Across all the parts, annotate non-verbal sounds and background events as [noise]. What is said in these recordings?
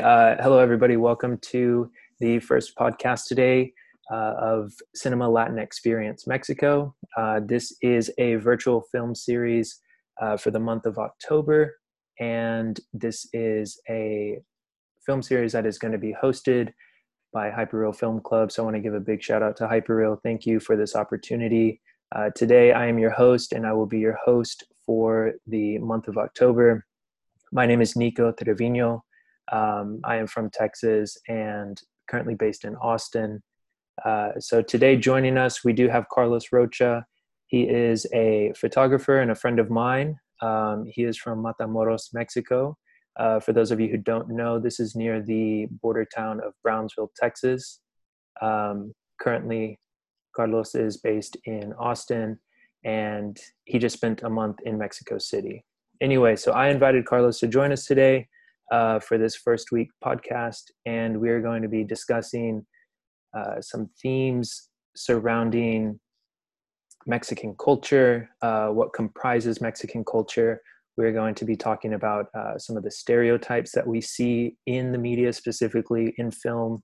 Uh, hello, everybody. Welcome to the first podcast today uh, of Cinema Latin Experience Mexico. Uh, this is a virtual film series uh, for the month of October, and this is a film series that is going to be hosted by Hyperreal Film Club. So I want to give a big shout out to Hyperreal. Thank you for this opportunity. Uh, today, I am your host, and I will be your host for the month of October. My name is Nico Trevino. Um, I am from Texas and currently based in Austin. Uh, so today, joining us, we do have Carlos Rocha. He is a photographer and a friend of mine. Um, he is from Matamoros, Mexico. Uh, for those of you who don't know, this is near the border town of Brownsville, Texas. Um, currently, Carlos is based in Austin, and he just spent a month in Mexico City. Anyway, so I invited Carlos to join us today uh, for this first week podcast, and we're going to be discussing uh, some themes surrounding Mexican culture, uh, what comprises Mexican culture. We're going to be talking about uh, some of the stereotypes that we see in the media, specifically in film.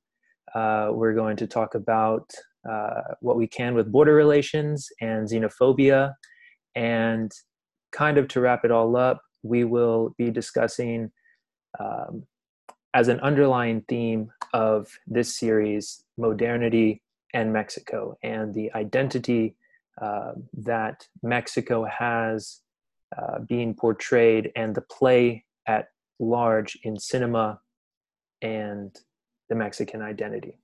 Uh, we're going to talk about uh, what we can with border relations and xenophobia. And kind of to wrap it all up, we will be discussing um, as an underlying theme of this series modernity and Mexico and the identity uh, that Mexico has uh, being portrayed and the play at large in cinema and the Mexican identity.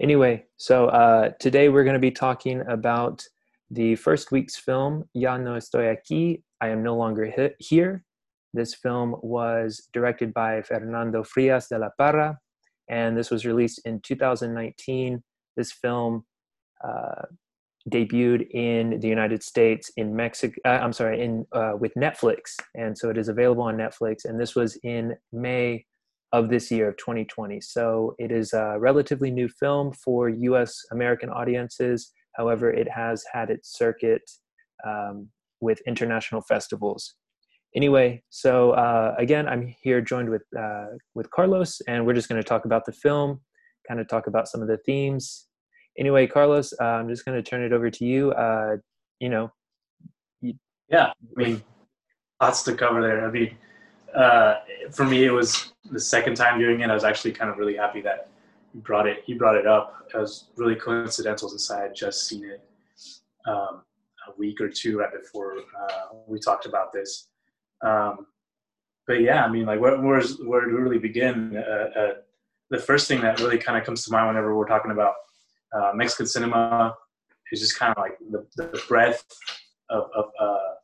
Anyway, so uh, today we're going to be talking about the first week's film, Ya no estoy aquí, I am no longer here, this film was directed by Fernando Frias de la Parra, and this was released in 2019. This film uh, debuted in the United States, in Mexico. Uh, I'm sorry, in uh, with Netflix, and so it is available on Netflix. And this was in May of this year of 2020. So it is a relatively new film for U.S. American audiences. However, it has had its circuit um, with international festivals anyway, so uh, again, I'm here joined with uh, with Carlos, and we're just going to talk about the film, kind of talk about some of the themes. Anyway, Carlos, uh, I'm just going to turn it over to you. Uh, you know, yeah, I mean, lots to cover there. I mean, uh, for me, it was the second time doing it. I was actually kind of really happy that you brought it. You brought it up. It was really coincidental since I had just seen it um, a week or two right before uh, we talked about this um, but yeah, I mean, like where, where's, where to really begin? Uh, uh, the first thing that really kind of comes to mind whenever we're talking about uh, Mexican cinema is just kind of like the, the breadth of, of, uh,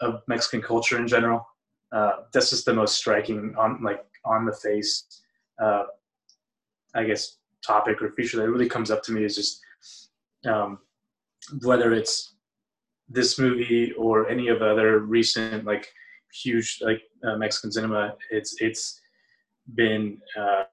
of Mexican culture in general. Uh, that's just the most striking on like on the face, uh, I guess, topic or feature that really comes up to me is just um, whether it's this movie or any of the other recent like huge like uh, Mexican cinema, it's it's been uh,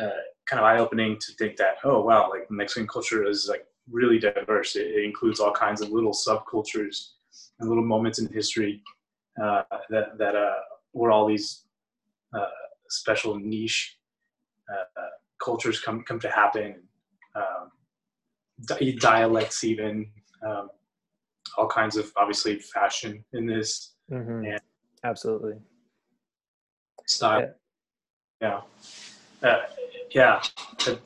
uh, kind of eye opening to think that oh wow like Mexican culture is like really diverse. It, it includes all kinds of little subcultures and little moments in history uh, that that uh, where all these uh, special niche cultures come come to happen. Um, dialects even um, all kinds of obviously fashion in this. Mm-hmm. and absolutely. Style. Yeah. Yeah, uh, yeah. The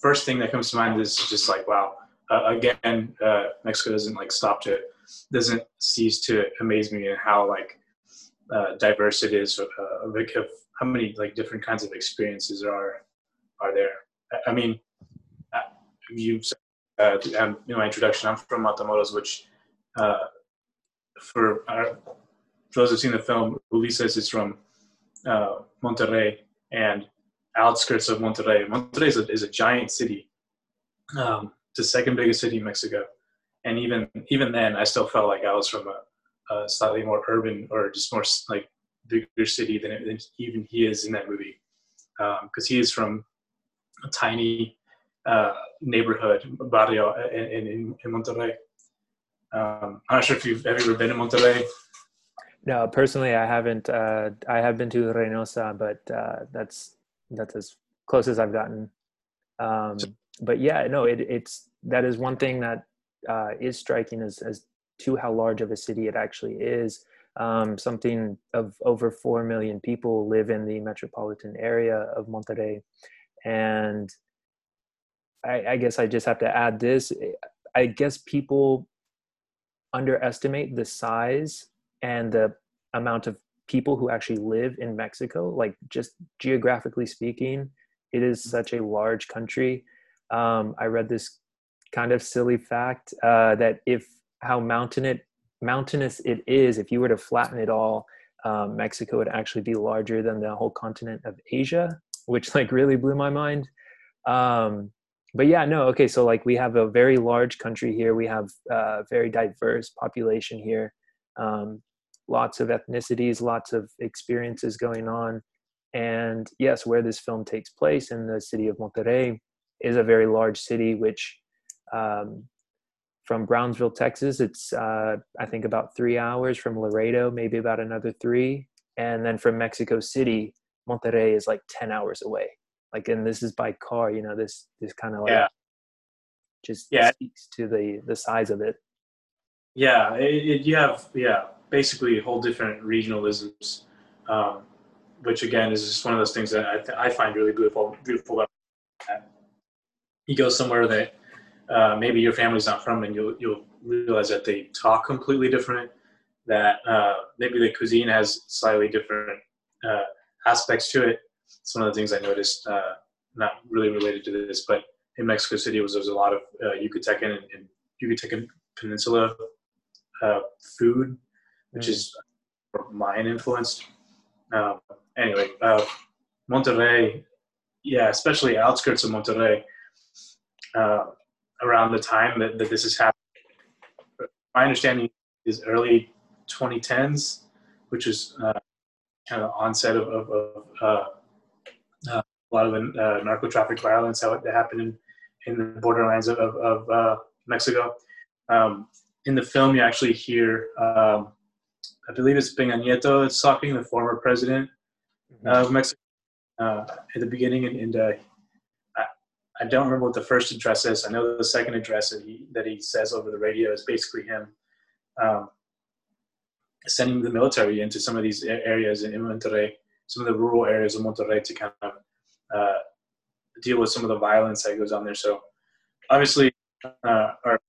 first thing that comes to mind is just like wow. Uh, again uh, mexico doesn't like stop to doesn't cease to amaze me in how like uh, diverse it is uh, like of how many like different kinds of experiences are are there. I mean uh, you uh, and in my introduction, I'm from Matamoros, which uh, for, our, for those who've seen the film, Ulises is from uh, Monterrey and outskirts of Monterrey. Monterrey is a, is a giant city. Um, the second biggest city in Mexico. And even even then, I still felt like I was from a, a slightly more urban or just more like bigger city than, it, than even he is in that movie, because um, he is from a tiny uh, neighborhood barrio in, in, in Monterrey. Um, I'm not sure if you've ever been in Monterrey. No, personally, I haven't. Uh, I have been to Reynosa, but uh, that's that's as close as I've gotten. Um, but yeah, no, it, it's that is one thing that uh, is striking as as to how large of a city it actually is. Um, something of over four million people live in the metropolitan area of Monterrey, and I, I guess I just have to add this. I guess people underestimate the size and the amount of people who actually live in Mexico. Like just geographically speaking, it is mm-hmm. such a large country. Um, I read this kind of silly fact uh, that if how mountain mountainous it is, if you were to flatten it all, um, Mexico would actually be larger than the whole continent of Asia, which like really blew my mind. Um, but yeah, no, okay. So like we have a very large country here. We have a uh, very diverse population here. Um, lots of ethnicities, lots of experiences going on. And yes, where this film takes place in the city of Monterrey is a very large city, which um, from Brownsville, Texas, it's uh, I think about three hours. From Laredo, maybe about another three, and then from Mexico City, Monterrey is like ten hours away like and this is by car you know this this kind of like yeah. just yeah. speaks to the the size of it yeah it, it, you have yeah basically whole different regionalisms um, which again is just one of those things that I, th- I find really beautiful beautiful about that. you go somewhere that uh, maybe your family's not from and you'll you'll realize that they talk completely different that uh, maybe the cuisine has slightly different uh, aspects to it it's one of the things I noticed, uh, not really related to this, but in Mexico City was there was a lot of uh, Yucatecan and, and Yucatecan Peninsula uh, food, which mm. is Mayan influenced. Um, anyway, uh, Monterrey, yeah, especially outskirts of Monterrey, uh, around the time that, that this is happening. My understanding is early 2010s, which is uh, kind of onset of, of, of uh, a lot of the uh, narco traffic violence that happened in, in the borderlands of, of, of uh, Mexico. Um, in the film, you actually hear, um, I believe it's Peña Nieto that's talking, the former president mm-hmm. of Mexico, uh, at the beginning. And, and uh, I, I, don't remember what the first address is. I know the second address that he, that he says over the radio is basically him um, sending the military into some of these areas in Monterrey some of the rural areas of Monterrey to kind of uh, deal with some of the violence that goes on there. So obviously, uh, our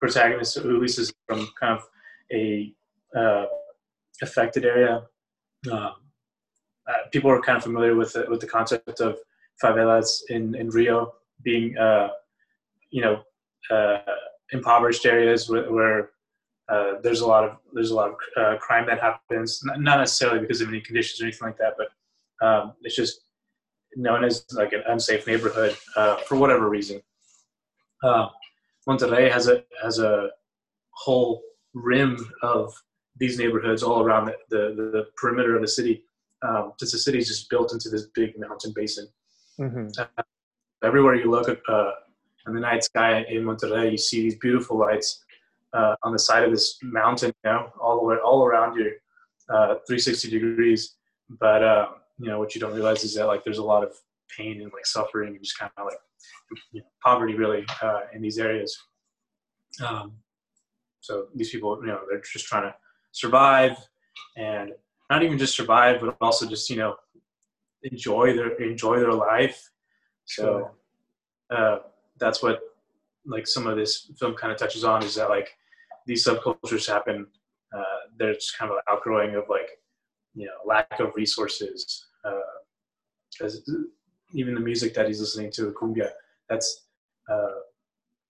protagonist Ulysses is from kind of a uh, affected area. Um, uh, people are kind of familiar with the, with the concept of favelas in, in Rio being, uh, you know, uh, impoverished areas where, where uh, there's a lot of there's a lot of uh, crime that happens, not necessarily because of any conditions or anything like that, but um, it's just known as like an unsafe neighborhood uh, for whatever reason. Uh, Monterrey has a has a whole rim of these neighborhoods all around the, the, the perimeter of the city. Um, since the city is just built into this big mountain basin. Mm-hmm. Uh, everywhere you look uh, in the night sky in Monterrey, you see these beautiful lights uh, on the side of this mountain, you know, all the way, all around you, uh, 360 degrees. But uh, you know, what you don't realize is that like there's a lot of pain and like suffering and just kind of like you know, poverty really uh, in these areas. Um, so these people, you know, they're just trying to survive and not even just survive, but also just you know enjoy their enjoy their life. So uh, that's what like some of this film kind of touches on is that like these subcultures happen, uh, there's kind of outgrowing of like, you know, lack of resources. Because uh, even the music that he's listening to, cumbia, that's uh,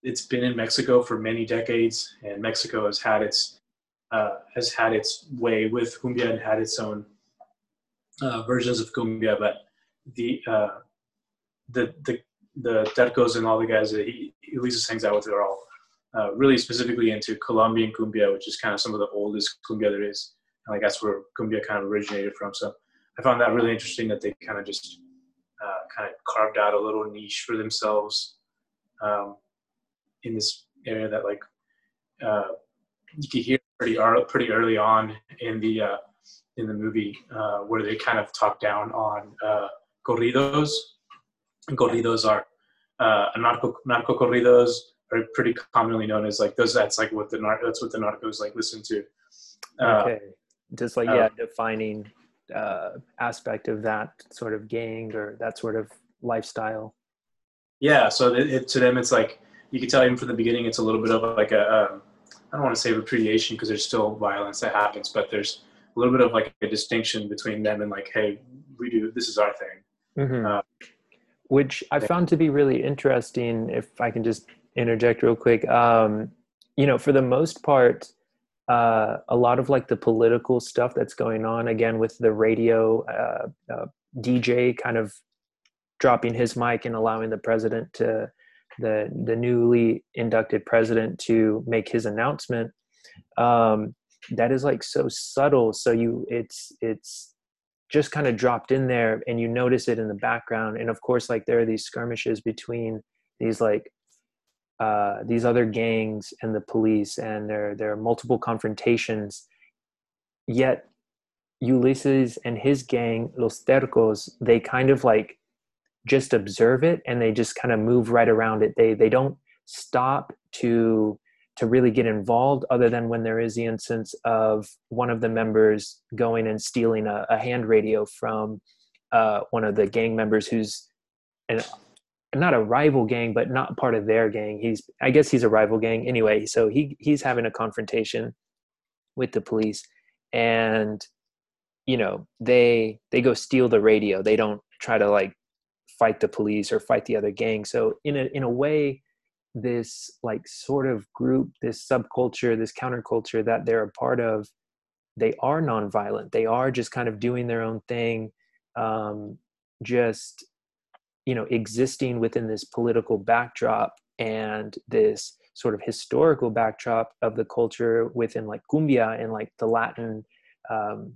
it's been in Mexico for many decades, and Mexico has had its uh, has had its way with cumbia and had its own uh, versions of cumbia, but the uh, the the the Tercos and all the guys that he, he hangs out with are all uh, really specifically into Colombian cumbia, which is kind of some of the oldest cumbia there is. And like that's where cumbia kind of originated from. So I found that really interesting that they kind of just uh, kind of carved out a little niche for themselves um, in this area that like uh, you can hear pretty pretty early on in the uh, in the movie uh, where they kind of talk down on uh, corridos. And corridos are uh, narco narco corridos are pretty commonly known as like those. That's like what the that's what the narcos like listen to. Uh, okay, just like yeah, defining uh, aspect of that sort of gang or that sort of lifestyle. Yeah, so it, it, to them, it's like you can tell even from the beginning, it's a little bit of like a um, I don't want to say repudiation because there's still violence that happens, but there's a little bit of like a distinction between them and like, hey, we do this is our thing. Mm-hmm. Uh, Which I found to be really interesting. If I can just interject real quick, um, you know, for the most part, uh, a lot of like the political stuff that's going on again with the radio uh, uh DJ kind of dropping his mic and allowing the president to the the newly inducted president to make his announcement um, that is like so subtle. So you it's it's just kind of dropped in there and you notice it in the background. And of course like there are these skirmishes between these like uh, these other gangs and the police and there there are multiple confrontations. Yet ulysses and his gang los tercos they kind of like just observe it and they just kind of move right around it. They they don't stop to to really get involved other than when there is the instance of one of the members going and stealing a, a hand radio from uh, one of the gang members who's an, not a rival gang but not part of their gang. He's i guess he's a rival gang anyway so he he's having a confrontation with the police. And you know they they go steal the radio. They don't try to like fight the police or fight the other gang. So in a in a way this like sort of group this subculture this counterculture that they're a part of they are nonviolent. They are just kind of doing their own thing um, just you know existing within this political backdrop and this sort of historical backdrop of the culture within like cumbia and like the latin um,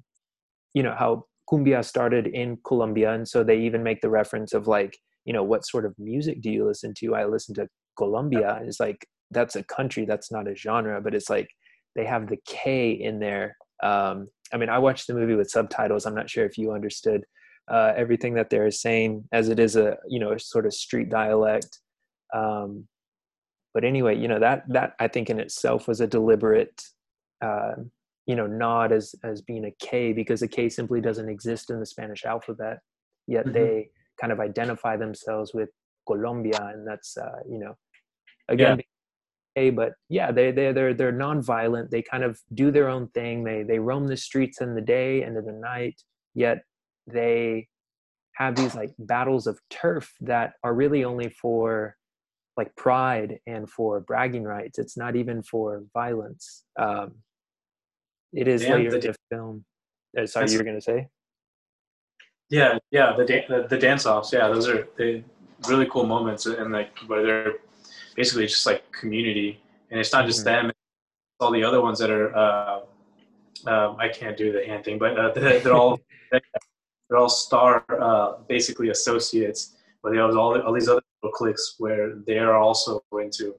you know how cumbia started in Colombia, and so they even make the reference of like, you know, what sort of music do you listen to? I listen to Colombia. It's like that's a country, that's not a genre, but it's like they have the K in there. Um, I mean, I watched the movie with subtitles. I'm not sure if you understood uh, everything that they're saying, as it is a you know a sort of street dialect. Um, but anyway, you know that that I think in itself was a deliberate uh, you know nod as as being a K because a K simply doesn't exist in the Spanish alphabet. Yet mm-hmm. they kind of identify themselves with Colombia, and that's uh, you know again. Yeah. but yeah, they they they're they're nonviolent. They kind of do their own thing. They they roam the streets in the day and in the night. Yet they have these like battles of turf that are really only for like pride and for bragging rights. It's not even for violence. Um, it is Damn, later the, the film. Uh, sorry, you were gonna say. Yeah, yeah, the the, the dance offs. Yeah, those are the really cool moments, and like where they're basically just like community, and it's not just mm-hmm. them. all the other ones that are. Uh, um, I can't do the hand thing, but uh, they're, [laughs] they're all [laughs] they're all star uh, basically associates. But have all all these other little cliques where they are also into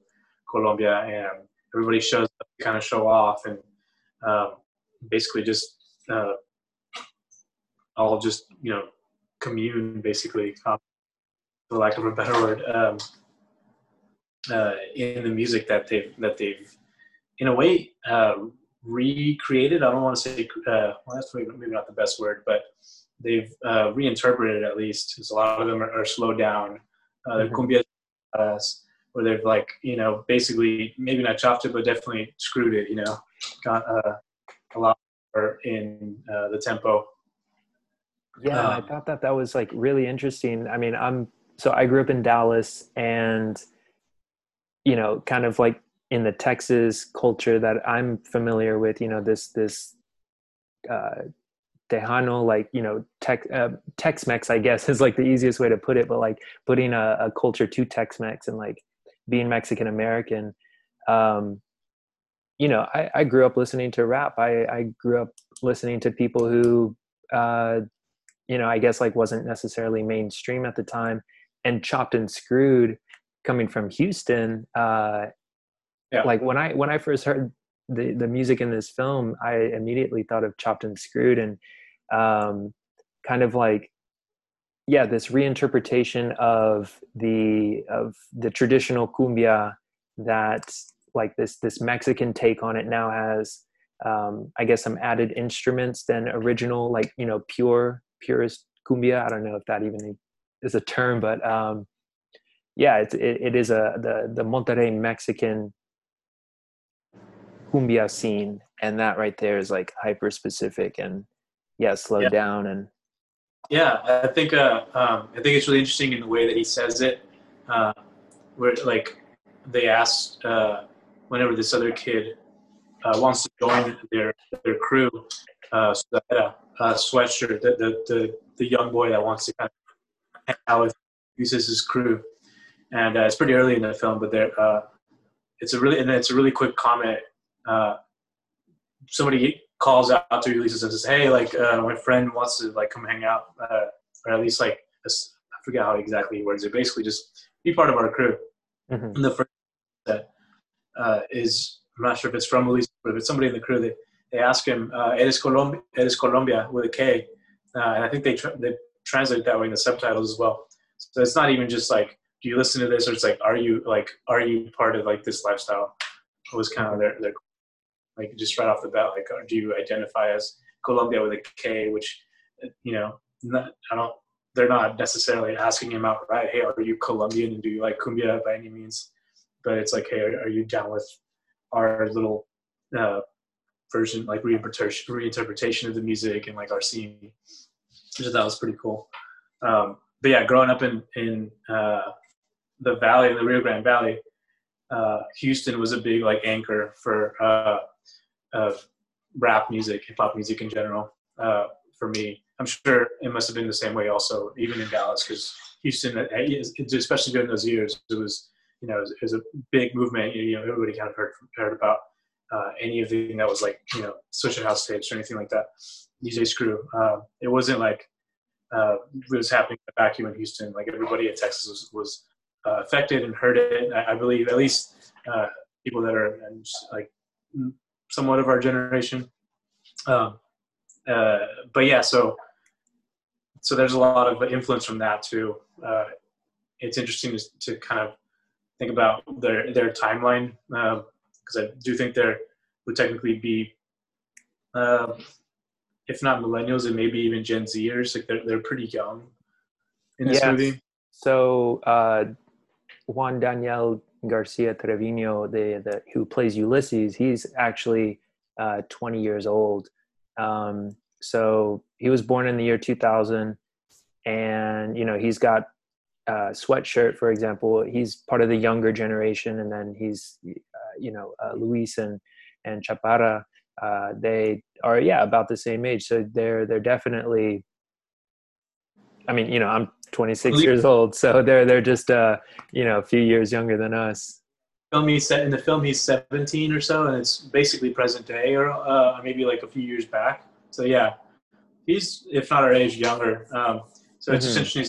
Colombia, and everybody shows up to kind of show off and um, basically just uh, all just you know commune basically, um, for lack of a better word, um, uh, in the music that they've that they've in a way uh, recreated. I don't want to say uh, well, that's maybe not the best word, but they've uh, reinterpreted at least because a lot of them are, are slowed down. Uh, mm-hmm. cumbia where they've like you know basically maybe not chopped it but definitely screwed it you know got uh, a lot more in uh, the tempo yeah um, i thought that that was like really interesting i mean i'm so i grew up in dallas and you know kind of like in the texas culture that i'm familiar with you know this this uh Tejano, like you know, tech, uh, Tex-Mex, I guess [laughs] is like the easiest way to put it. But like putting a, a culture to Tex-Mex and like being Mexican American, um, you know, I, I, grew up listening to rap. I, I grew up listening to people who, uh, you know, I guess like wasn't necessarily mainstream at the time. And Chopped and Screwed, coming from Houston, uh, yeah. like when I when I first heard the the music in this film, I immediately thought of Chopped and Screwed, and um, kind of like yeah, this reinterpretation of the of the traditional cumbia that like this this Mexican take on it now has um, I guess some added instruments than original like you know pure purest cumbia. I don't know if that even is a term, but um, yeah, it, it is a the the Monterrey Mexican cumbia scene, and that right there is like hyper specific and yeah, slowed yeah. down and yeah, I think uh, um, I think it's really interesting in the way that he says it, uh, where like they asked uh, whenever this other kid uh, wants to join their their crew, uh, uh, sweatshirt, the, the, the the young boy that wants to kind of hang out with uses his crew, and uh, it's pretty early in the film, but there uh, it's a really and it's a really quick comment. Uh, somebody calls out to Ulysses and says, "Hey, like uh, my friend wants to like come hang out, uh, or at least like I forget how exactly he words it. Basically, just be part of our crew." Mm-hmm. And the first that uh, is I'm not sure if it's from Ulysses, but if it's somebody in the crew, they they ask him, uh, "Eres Colombia?" Eres Colombia with a K, uh, and I think they tra- they translate that way in the subtitles as well. So it's not even just like, "Do you listen to this?" or it's like, "Are you like Are you part of like this lifestyle?" It was kind of their their like just right off the bat, like, do you identify as Colombia with a K, which, you know, not, I don't, they're not necessarily asking him outright, hey, are you Colombian and do you like cumbia by any means? But it's like, hey, are, you down with our little uh, version, like reinterpretation, reinterpretation of the music and like our scene? I thought was pretty cool. Um, but yeah, growing up in in uh, the valley, in the Rio Grande Valley, uh, Houston was a big like anchor for uh, of rap music, hip hop music in general. Uh, for me, I'm sure it must have been the same way also, even in Dallas, because Houston, uh, especially during those years, it was you know it was, a big movement. You know, everybody kind of heard heard about uh, anything that was like you know Swishahouse tapes or anything like that. DJ Screw. Uh, it wasn't like uh, it was happening back here in Houston. Like everybody in Texas was, was uh, affected and heard it. I, I believe at least uh, people that are like somewhat of our generation. Um, uh, but yeah, so so there's a lot of influence from that too. Uh, it's interesting to, to, kind of think about their their timeline because um, I do think there would technically be, uh, if not millennials, and maybe even Gen Zers. Like they're they're pretty young in this yes. movie. So uh, Juan Daniel Garcia Trevino, the, the who plays Ulysses, he's actually uh, 20 years old. Um, so he was born in the year 2000, and you know he's got uh, sweatshirt, for example. He's part of the younger generation, and then he's uh, you know uh, Luis and and Chaparra. Uh, they are yeah about the same age, so they're they're definitely. I mean, you know, I'm 26 years old, so they're they're just uh, you know a few years younger than us. Film he's set in the film he's 17 or so, and it's basically present day or uh, maybe like a few years back. So yeah, he's if not our age younger. Um, so it's mm-hmm. interesting,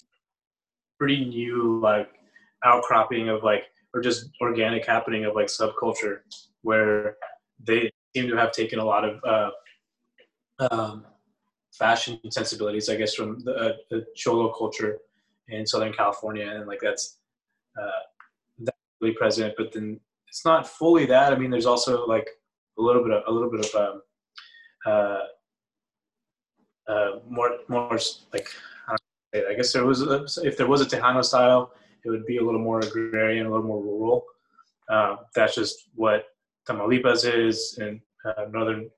pretty new like outcropping of like or just organic happening of like subculture where they seem to have taken a lot of uh, um, fashion sensibilities, I guess, from the, uh, the cholo culture in Southern California, and like that's uh, that's really present. But then it's not fully that. I mean, there's also like a little bit of a little bit of um, uh, uh, more more like I, I guess there was a, if there was a Tejano style, it would be a little more agrarian, a little more rural. Uh, that's just what Tamaulipas is, and uh, northern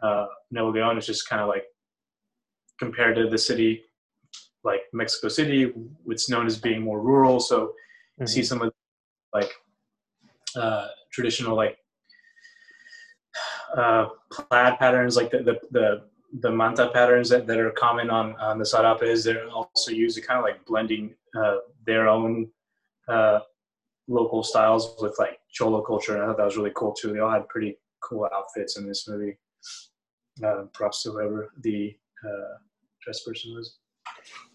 uh, Nuevo Leon is just kind of like compared to the city like Mexico City, it's known as being more rural. So mm-hmm. you see some of like uh, traditional like uh, plaid patterns, like the the the, the manta patterns that, that are common on on the sarapes. They're also used to kind of like blending uh, their own uh, local styles with like cholo culture. And I thought that was really cool too. They all had pretty cool outfits in this movie. Uh, props to whoever the uh, dress person was.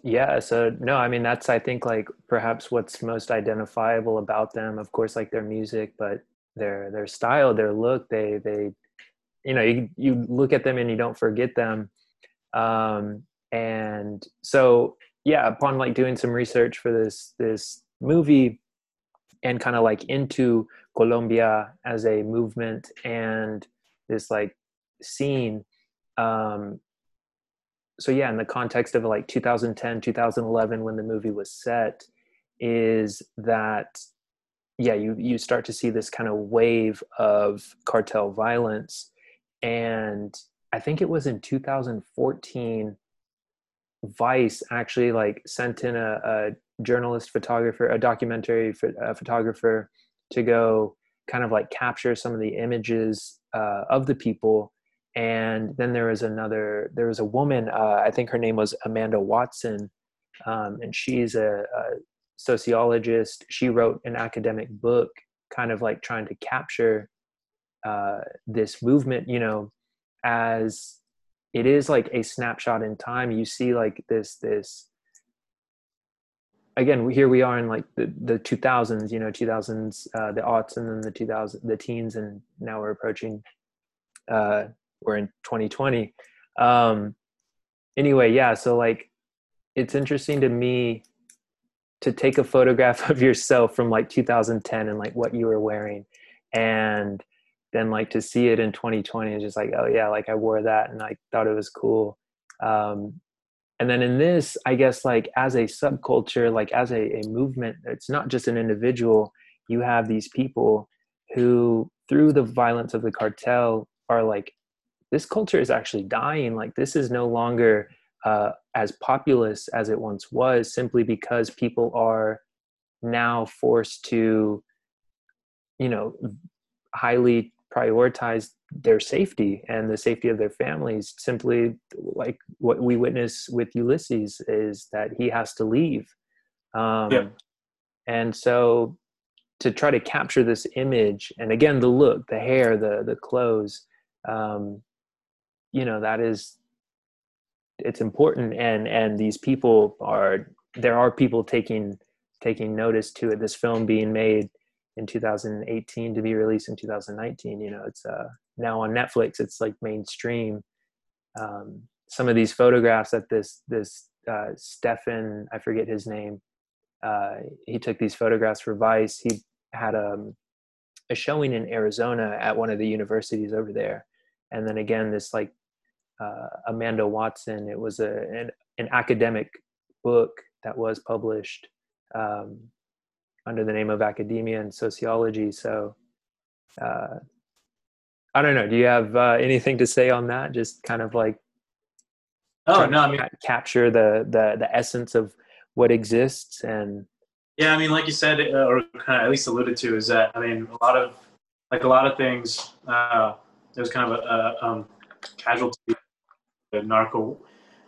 Yeah, so no, I mean that's I think like perhaps what's most identifiable about them. Of course, like their music, but their their style, their look. They they you know you you look at them and you don't forget them um and so yeah upon like doing some research for this this movie and kind of like into colombia as a movement and this like scene um so yeah in the context of like 2010 2011 when the movie was set is that yeah you you start to see this kind of wave of cartel violence. And i think it was in 2014 vice actually like sent in a, a journalist photographer a documentary a photographer to go kind of like capture some of the images uh, of the people and then there was another there was a woman uh, i think her name was amanda watson um, and she's a, a, sociologist. She wrote an academic book kind of like trying to capture uh, this movement you know as it is like a snapshot in time. You see like this this again here we are in like the, the 2000s you know 2000s uh, the aughts and then the 2000 the teens and now we're approaching uh, we're in 2020 um anyway yeah so like it's interesting to me to take a photograph [laughs] of yourself from like 2010 and like what you were wearing. And then like to see it in 2020 is just like oh yeah like i wore that and i thought it was cool. Um and then in this i guess like as a subculture like as a, a movement it's not just an individual. You have these people who through the violence of the cartel are like this culture is actually dying like this is no longer uh, as populous as it once was simply because people are now forced to you know highly prioritize their safety and the safety of their families simply like what we witness with ulysses is that he has to leave um, yeah. and so to try to capture this image and again the look the hair the the clothes um, you know that is it's important. And and these people are there are people taking taking notice to it. This film being made in 2018 to be released in 2019 you know it's uh now on netflix it's like mainstream. Um some of these photographs that this this uh stefan i forget his name uh he took these photographs for vice. He had a um, a showing in arizona at one of the universities over there and then again this like uh, Amanda Watson. It was a an, an, academic book that was published um, under the name of Academia and Sociology. So uh, I don't know. Do you have uh, anything to say on that? Just kind of like oh no, I mean capture the the the essence of what exists and yeah, I mean, like you said, uh, or kind of at least alluded to, is that I mean, a lot of like a lot of things. Uh, was kind of a, a um, casualty the narco.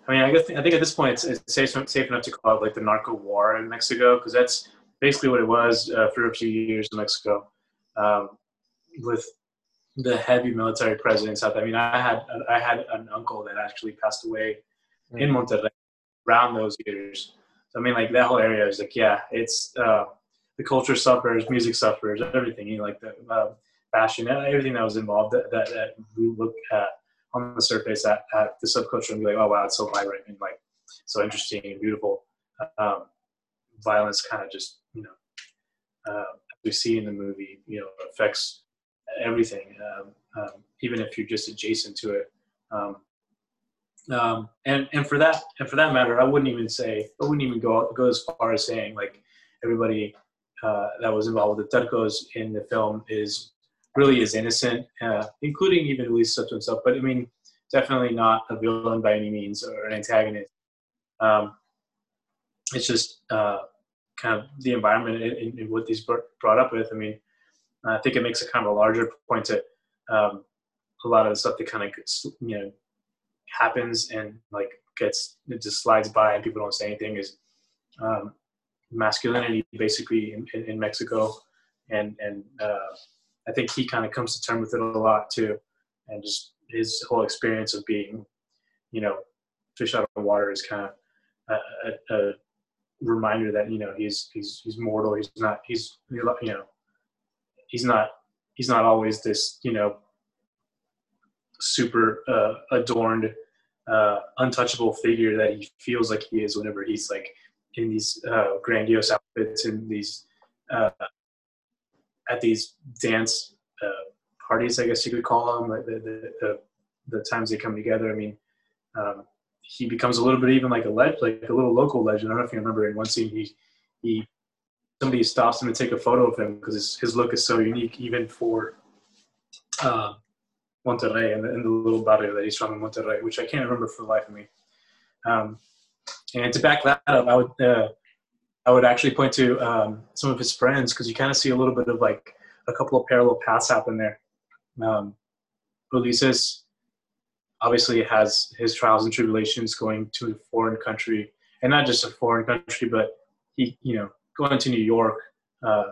I mean, I guess I think at this point it's, it's safe, safe enough to call it like the narco war in Mexico because that's basically what it was uh, for a few years in Mexico, um, with the heavy military presence. I mean, I had I had an uncle that actually passed away mm-hmm. in Monterrey around those years. So I mean, like that whole area is like, yeah, it's uh, the culture suffers, music suffers, everything. You know, like the uh, fashion, everything that was involved that, that, that we look at on the surface at, at the subculture and be like, oh wow, it's so vibrant and like so interesting and beautiful. Um, violence kind of just you know uh, we see in the movie, you know, affects everything, um, um, even if you're just adjacent to it. Um, um, and and for that and for that matter, I wouldn't even say I wouldn't even go go as far as saying like everybody uh, that was involved with the Tercos in the film is really is innocent, uh, including even at Luis Soto himself. But I mean, definitely not a villain by any means or an antagonist. Um, it's just uh, kind of the environment and, what these brought up with. I mean, I think it makes a kind of a larger point to um, a lot of the stuff that kind of you know happens and like gets it just slides by and people don't say anything is um, masculinity basically in, in, in, Mexico and and uh, I think he kind of comes to terms with it a lot too, and just his whole experience of being, you know, fish out of water is kind of a, a, a reminder that you know he's he's he's mortal. He's not he's you know he's not he's not always this you know super uh, adorned, uh, untouchable figure that he feels like he is whenever he's like in these uh, grandiose outfits and these uh, at these dance uh, parties, I guess you could call them, like the, the, the, the times they come together. I mean, um, he becomes a little bit even like a leg, like a little local legend. I don't know if you remember in one scene he he somebody stops him to take a photo of him because his, his look is so unique even for uh, Monterrey and the, and the, little barrio that he's from in Monterrey, which I can't remember for the life of me. Um, and to back that up, I would uh, I would actually point to um, some of his friends because you kind of see a little bit of like a couple of parallel paths happen there. Um, Ulises obviously has his trials and tribulations going to a foreign country, and not just a foreign country, but he, you know, going to New York uh,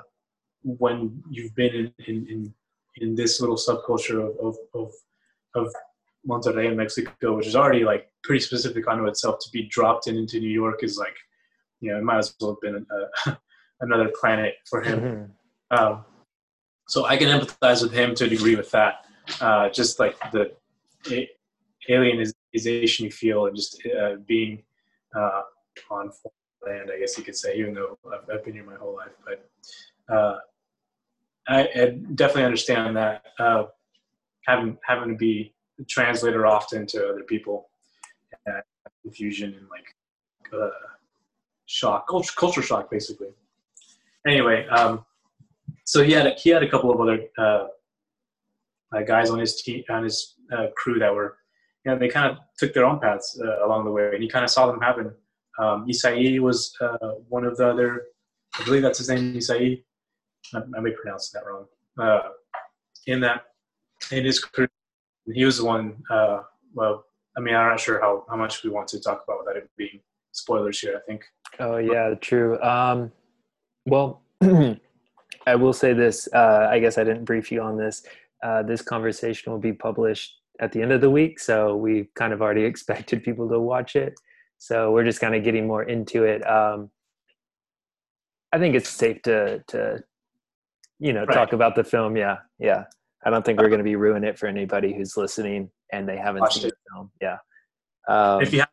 when you've been in, in, in, in, this little subculture of, of, of, of Monterrey in Mexico, which is already like pretty specific unto itself, to be dropped in into New York is like, you know, it might as well have been a, [laughs] another planet for him. Mm-hmm. Um, so I can empathize with him to a degree with that. Uh, just like the alienization you feel and just uh, being uh, on foreign land, I guess you could say, even though I've, I've been here my whole life. But uh, I, I, definitely understand that uh, having having to be a translator often to other people, and confusion and like uh, shock, culture, culture shock, basically. Anyway, um, so he had a, he had a couple of other uh, uh, guys on his team on his uh, crew that were you know they kind of took their own paths uh, along the way, and he kind of saw them happen. Um, Isai was uh, one of the other, I believe that's his name, Isai. I, I may pronounce that wrong. Uh, in that, in his crew, he was the one. well, I mean, I'm not sure how, how much we want to talk about without it being spoilers here. I think. Oh yeah, true. Um, well. [clears throat] I will say this. Uh, I guess I didn't brief you on this. Uh, this conversation will be published at the end of the week, so we kind of already [laughs] expected people to watch it. So we're just kind of getting more into it. Um, I think it's safe to to you know right. talk about the film. Yeah, yeah. I don't think we're going to be ruining it for anybody who's listening and they haven't watch seen it. the film. Yeah. Um, if you have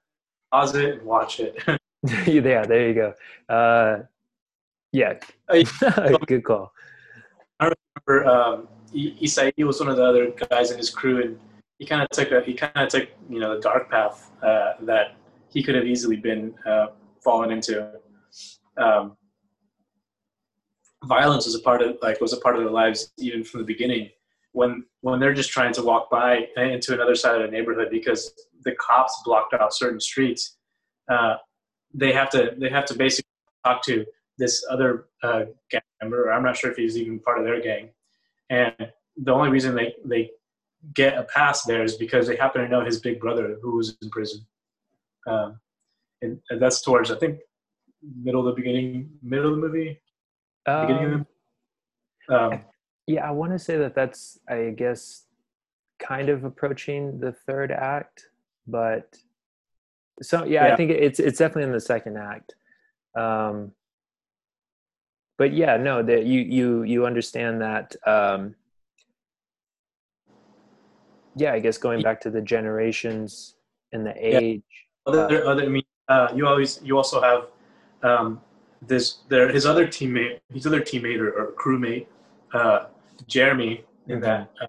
pause it and watch it. [laughs] [laughs] yeah, there you go. Uh, yeah, [laughs] good call. I remember um, Isai was one of the other guys in his crew, and he kind of took a he kind of took you know the dark path uh, that he could have easily been uh, fallen into. Um, violence was a part of like was a part of their lives even from the beginning. When when they're just trying to walk by into another side of the neighborhood because the cops blocked out certain streets, uh, they have to they have to basically talk to this other uh, gang member. I'm not sure if he's even part of their gang. And the only reason they, they get a pass there is because they happen to know his big brother who was in prison. Um, and, and, that's towards, I think, middle of the beginning, middle of the movie. Um, beginning of the, um, yeah, I want to say that that's, I guess, kind of approaching the third act, but so yeah, yeah. I think it's it's definitely in the second act. Um, but yeah, no, that you you you understand that. Um, yeah, I guess going back to the generations and the age. Yeah. Other, uh, other, I mean, uh, you always you also have um, this there his other teammate, his other teammate or, or crewmate, uh, Jeremy, in mm-hmm. that uh,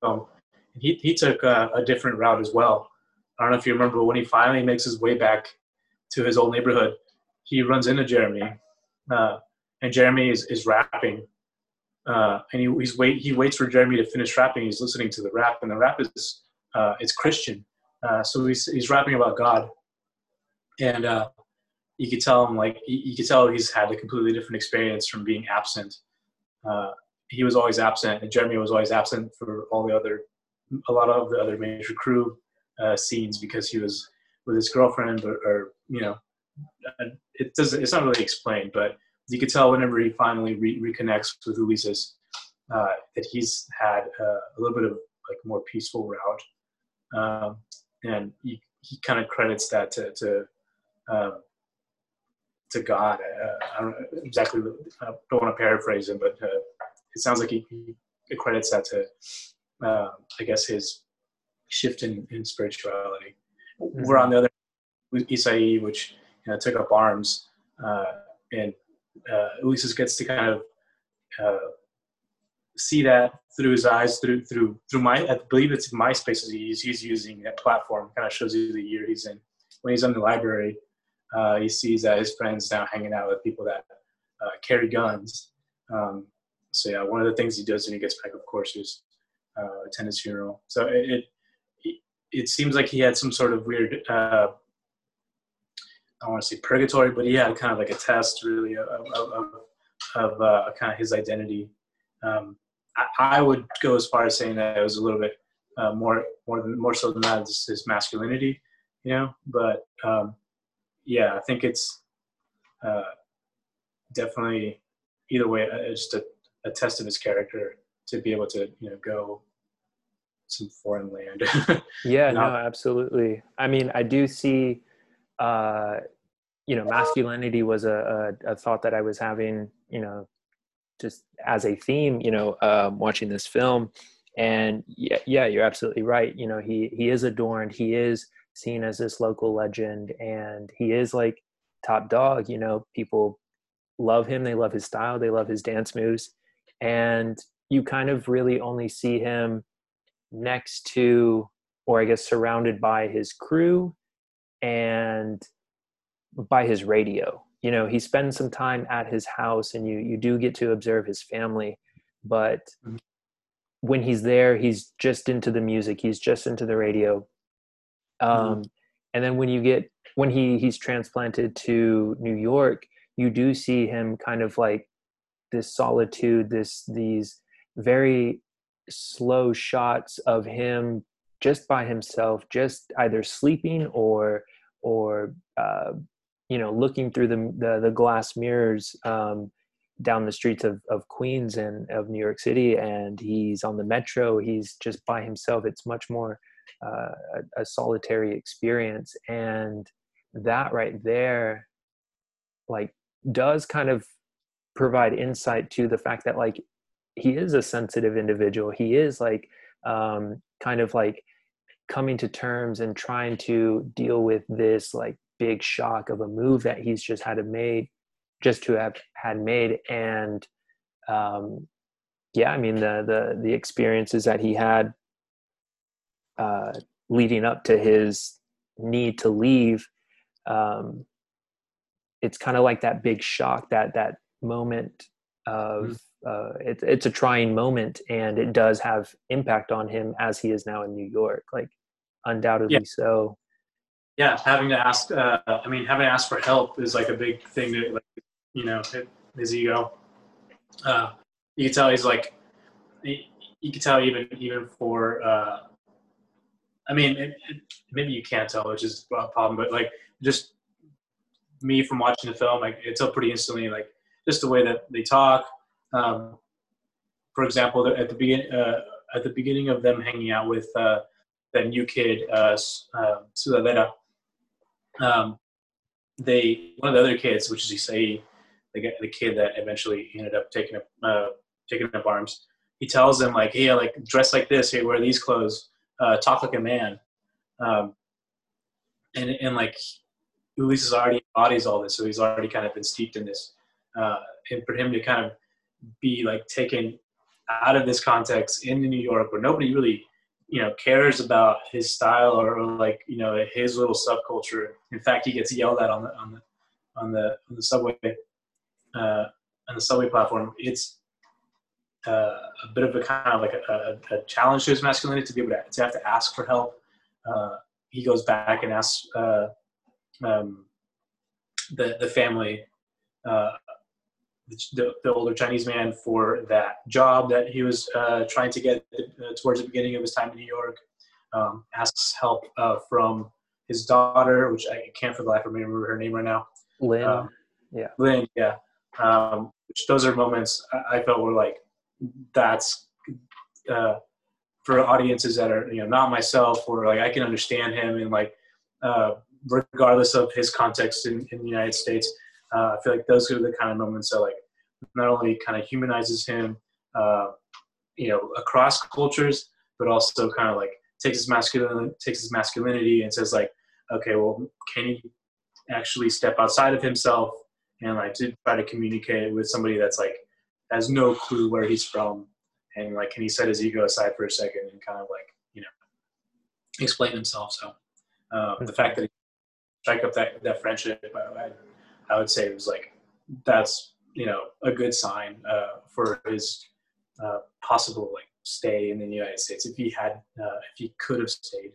film. He he took a, a different route as well. I don't know if you remember but when he finally makes his way back to his old neighborhood, he runs into Jeremy. Uh, and Jeremy is, is rapping. Uh, and he, he's wait, he waits for Jeremy to finish rapping. He's listening to the rap, and the rap is uh, it's Christian. Uh, so he's, he's rapping about God. And uh, you could tell him, like, you, you could tell he's had a completely different experience from being absent. Uh, he was always absent, and Jeremy was always absent for all the other, a lot of the other major crew uh, scenes because he was with his girlfriend, or, or you know, it doesn't, it's not really explained, but you could tell whenever he finally re- reconnects with Ulises uh, that he's had uh, a little bit of like more peaceful route, um, and he, he kind of credits that to to, um, to God. Uh, I don't exactly. I don't want to paraphrase him, but uh, it sounds like he, he credits that to uh, I guess his shift in, in spirituality. Mm-hmm. We're on the other Isai, which you know, took up arms, uh, and uh, Ulysses gets to kind of uh, see that through his eyes, through through through my I believe it's MySpace he's he's using that platform. Kind of shows you the year he's in. When he's in the library, uh, he sees that his friends now hanging out with people that uh, carry guns. Um, so yeah, one of the things he does when he gets back, of course, is uh, attend his funeral. So it, it, it seems like he had some sort of weird. Uh, I don't want to say purgatory, but he had kind of like a test, really, of, of, of uh, kind of his identity. Um, I, I, would go as far as saying that it was a little bit uh, more, more than more so than that, his masculinity, you know. But um, yeah, I think it's uh, definitely either way, uh, just a, a test of his character to be able to you know go some foreign land. [laughs] yeah, no, absolutely. I mean, I do see, uh, you know, masculinity was a, a, a, thought that I was having, you know, just as a theme, you know, um, watching this film. And yeah, yeah, you're absolutely right. You know, he he is adorned. He is seen as this local legend, and he is like top dog. You know, people love him. They love his style. They love his dance moves, and you kind of really only see him next to, or I guess surrounded by his crew and by his radio. You know, he spends some time at his house, and you you do get to observe his family, but mm-hmm. when he's there, he's just into the music. He's just into the radio. Um, mm-hmm. And then when you get when he he's transplanted to New York, you do see him kind of like this solitude, this these very slow shots of him just by himself, just either sleeping or or uh, you know looking through the the, the glass mirrors um, down the streets of, of Queens and of New York City, and he's on the metro. He's just by himself. It's much more uh, a, a solitary experience, and that right there, like, does kind of provide insight to the fact that like he is a sensitive individual. He is like um, kind of like coming to terms and trying to deal with this like big shock of a move that he's just had to made just to have had made. And um, yeah i mean the the the experiences that he had uh, leading up to his need to leave um, it's kind of like that big shock that that moment of mm-hmm uh, it, it's a trying moment and it does have impact on him as he is now in New York, like undoubtedly yeah. so. Yeah, having to ask. Uh, I mean, having to ask for help is like a big thing to like, you know, hit his ego. Uh, you can tell he's like, you can tell even even for. Uh, I mean, it, it, maybe you can't tell, which is a problem. But like, just me from watching the film, like, it's up pretty instantly. Like, just the way that they talk, um, for example, at the beginning uh, at the beginning of them hanging out with uh, that new kid, uh, uh, um, they one of the other kids, which is Isai, the, the kid that eventually ended up taking up uh, taking up arms. He tells them like, "Hey, like dress like this. Hey, wear these clothes. Uh, talk like a man." Um, and and like Ulysses already embodies all this, so he's already kind of been steeped in this. Uh, and for him to kind of be like taken out of this context in New York where nobody really you know cares about his style or, like you know his little subculture. In fact he gets yelled at on the on the on the on the subway uh, on the subway platform. It's uh, a bit of a kind of like a, a, a, challenge to his masculinity to be able to, to have to ask for help. Uh, he goes back and asks uh, um, the the family uh, the, the, older Chinese man for that job that he was uh, trying to get uh, towards the beginning of his time in New York. Um, asks help uh, from his daughter, which I can't for the life of me remember her name right now. Lynn. Um, yeah. Lynn. Yeah. Um, which those are moments I, I felt were like that's uh, for audiences that are you know not myself or like I can understand him and like uh, regardless of his context in, in the United States uh, I feel like those are the kind of moments that like not only kind of humanizes him, uh, you know, across cultures, but also kind of like takes his masculinity, takes his masculinity, and says like, okay, well, can he actually step outside of himself and like to try to communicate with somebody that's like has no clue where he's from, and like, can he set his ego aside for a second and kind of like, you know, explain himself? So um, the fact that he strike up that that friendship, I, I would say it was like that's you know a good sign uh, for his uh, possible like stay in the United States if he had uh, if he could have stayed.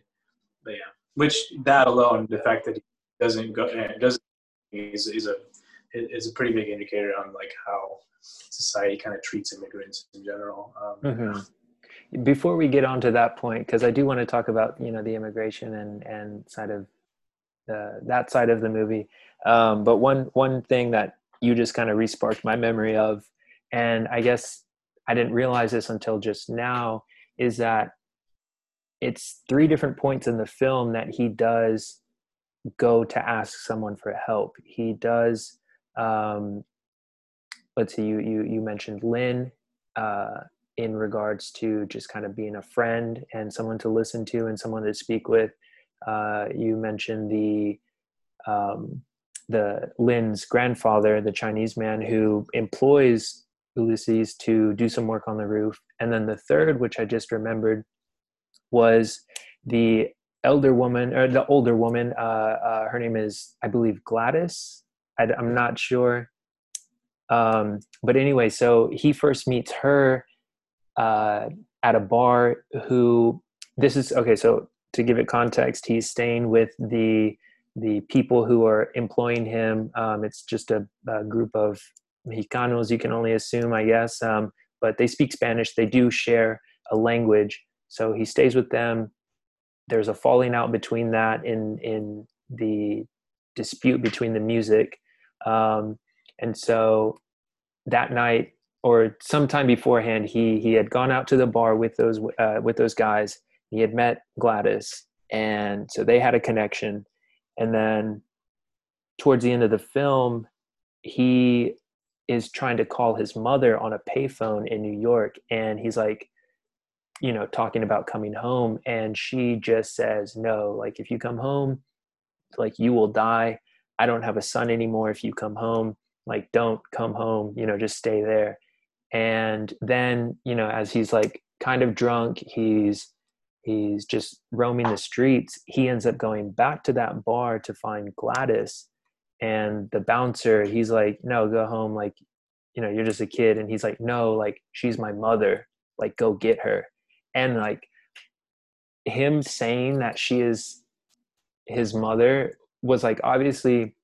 But yeah, which that alone, the fact that he doesn't go uh, doesn't is, is a is a pretty big indicator on like how society kind of treats immigrants in general. Um, mm-hmm. Before we get on to that point, because I do want to talk about you know the immigration and and side of the, that side of the movie. Um, but one one thing that you just kind of resparked my memory of, and I guess I didn't realize this until just now, is that it's three different points in the film that he does go to ask someone for help. He does. Um, let's see. You you you mentioned Lynn uh, in regards to just kind of being a friend and someone to listen to and someone to speak with. Uh, you mentioned the um, the Lin's grandfather, the Chinese man who employs Ulysses to do some work on the roof. And then the third, which I just remembered, was the elder woman or the older woman. Uh, uh, her name is, I believe, Gladys. I, am not sure. Um, but anyway, so he first meets her uh, at a bar. Who this is okay? So to give it context, he's staying with the the people who are employing him. Um, it's just a, a, group of Mexicanos, you can only assume, I guess, um, but they speak Spanish. They do share a language, so he stays with them. There's a falling out between that in in the dispute between the music, um, and so that night or sometime beforehand, he he had gone out to the bar with those uh, with those guys. He had met Gladys, and so they had a connection and then towards the end of the film he is trying to call his mother on a payphone in New York. And he's like you know talking about coming home. And she just says no like if you come home like you will die. I don't have a son anymore if you come home. Like don't come home you know just stay there. And then you know as he's like kind of drunk he's he's just roaming the streets he ends up going back to that bar to find gladys. And the bouncer he's like no go home like you know you're just a kid. And he's like no like she's my mother like go get her. And like him saying that she is his mother was like obviously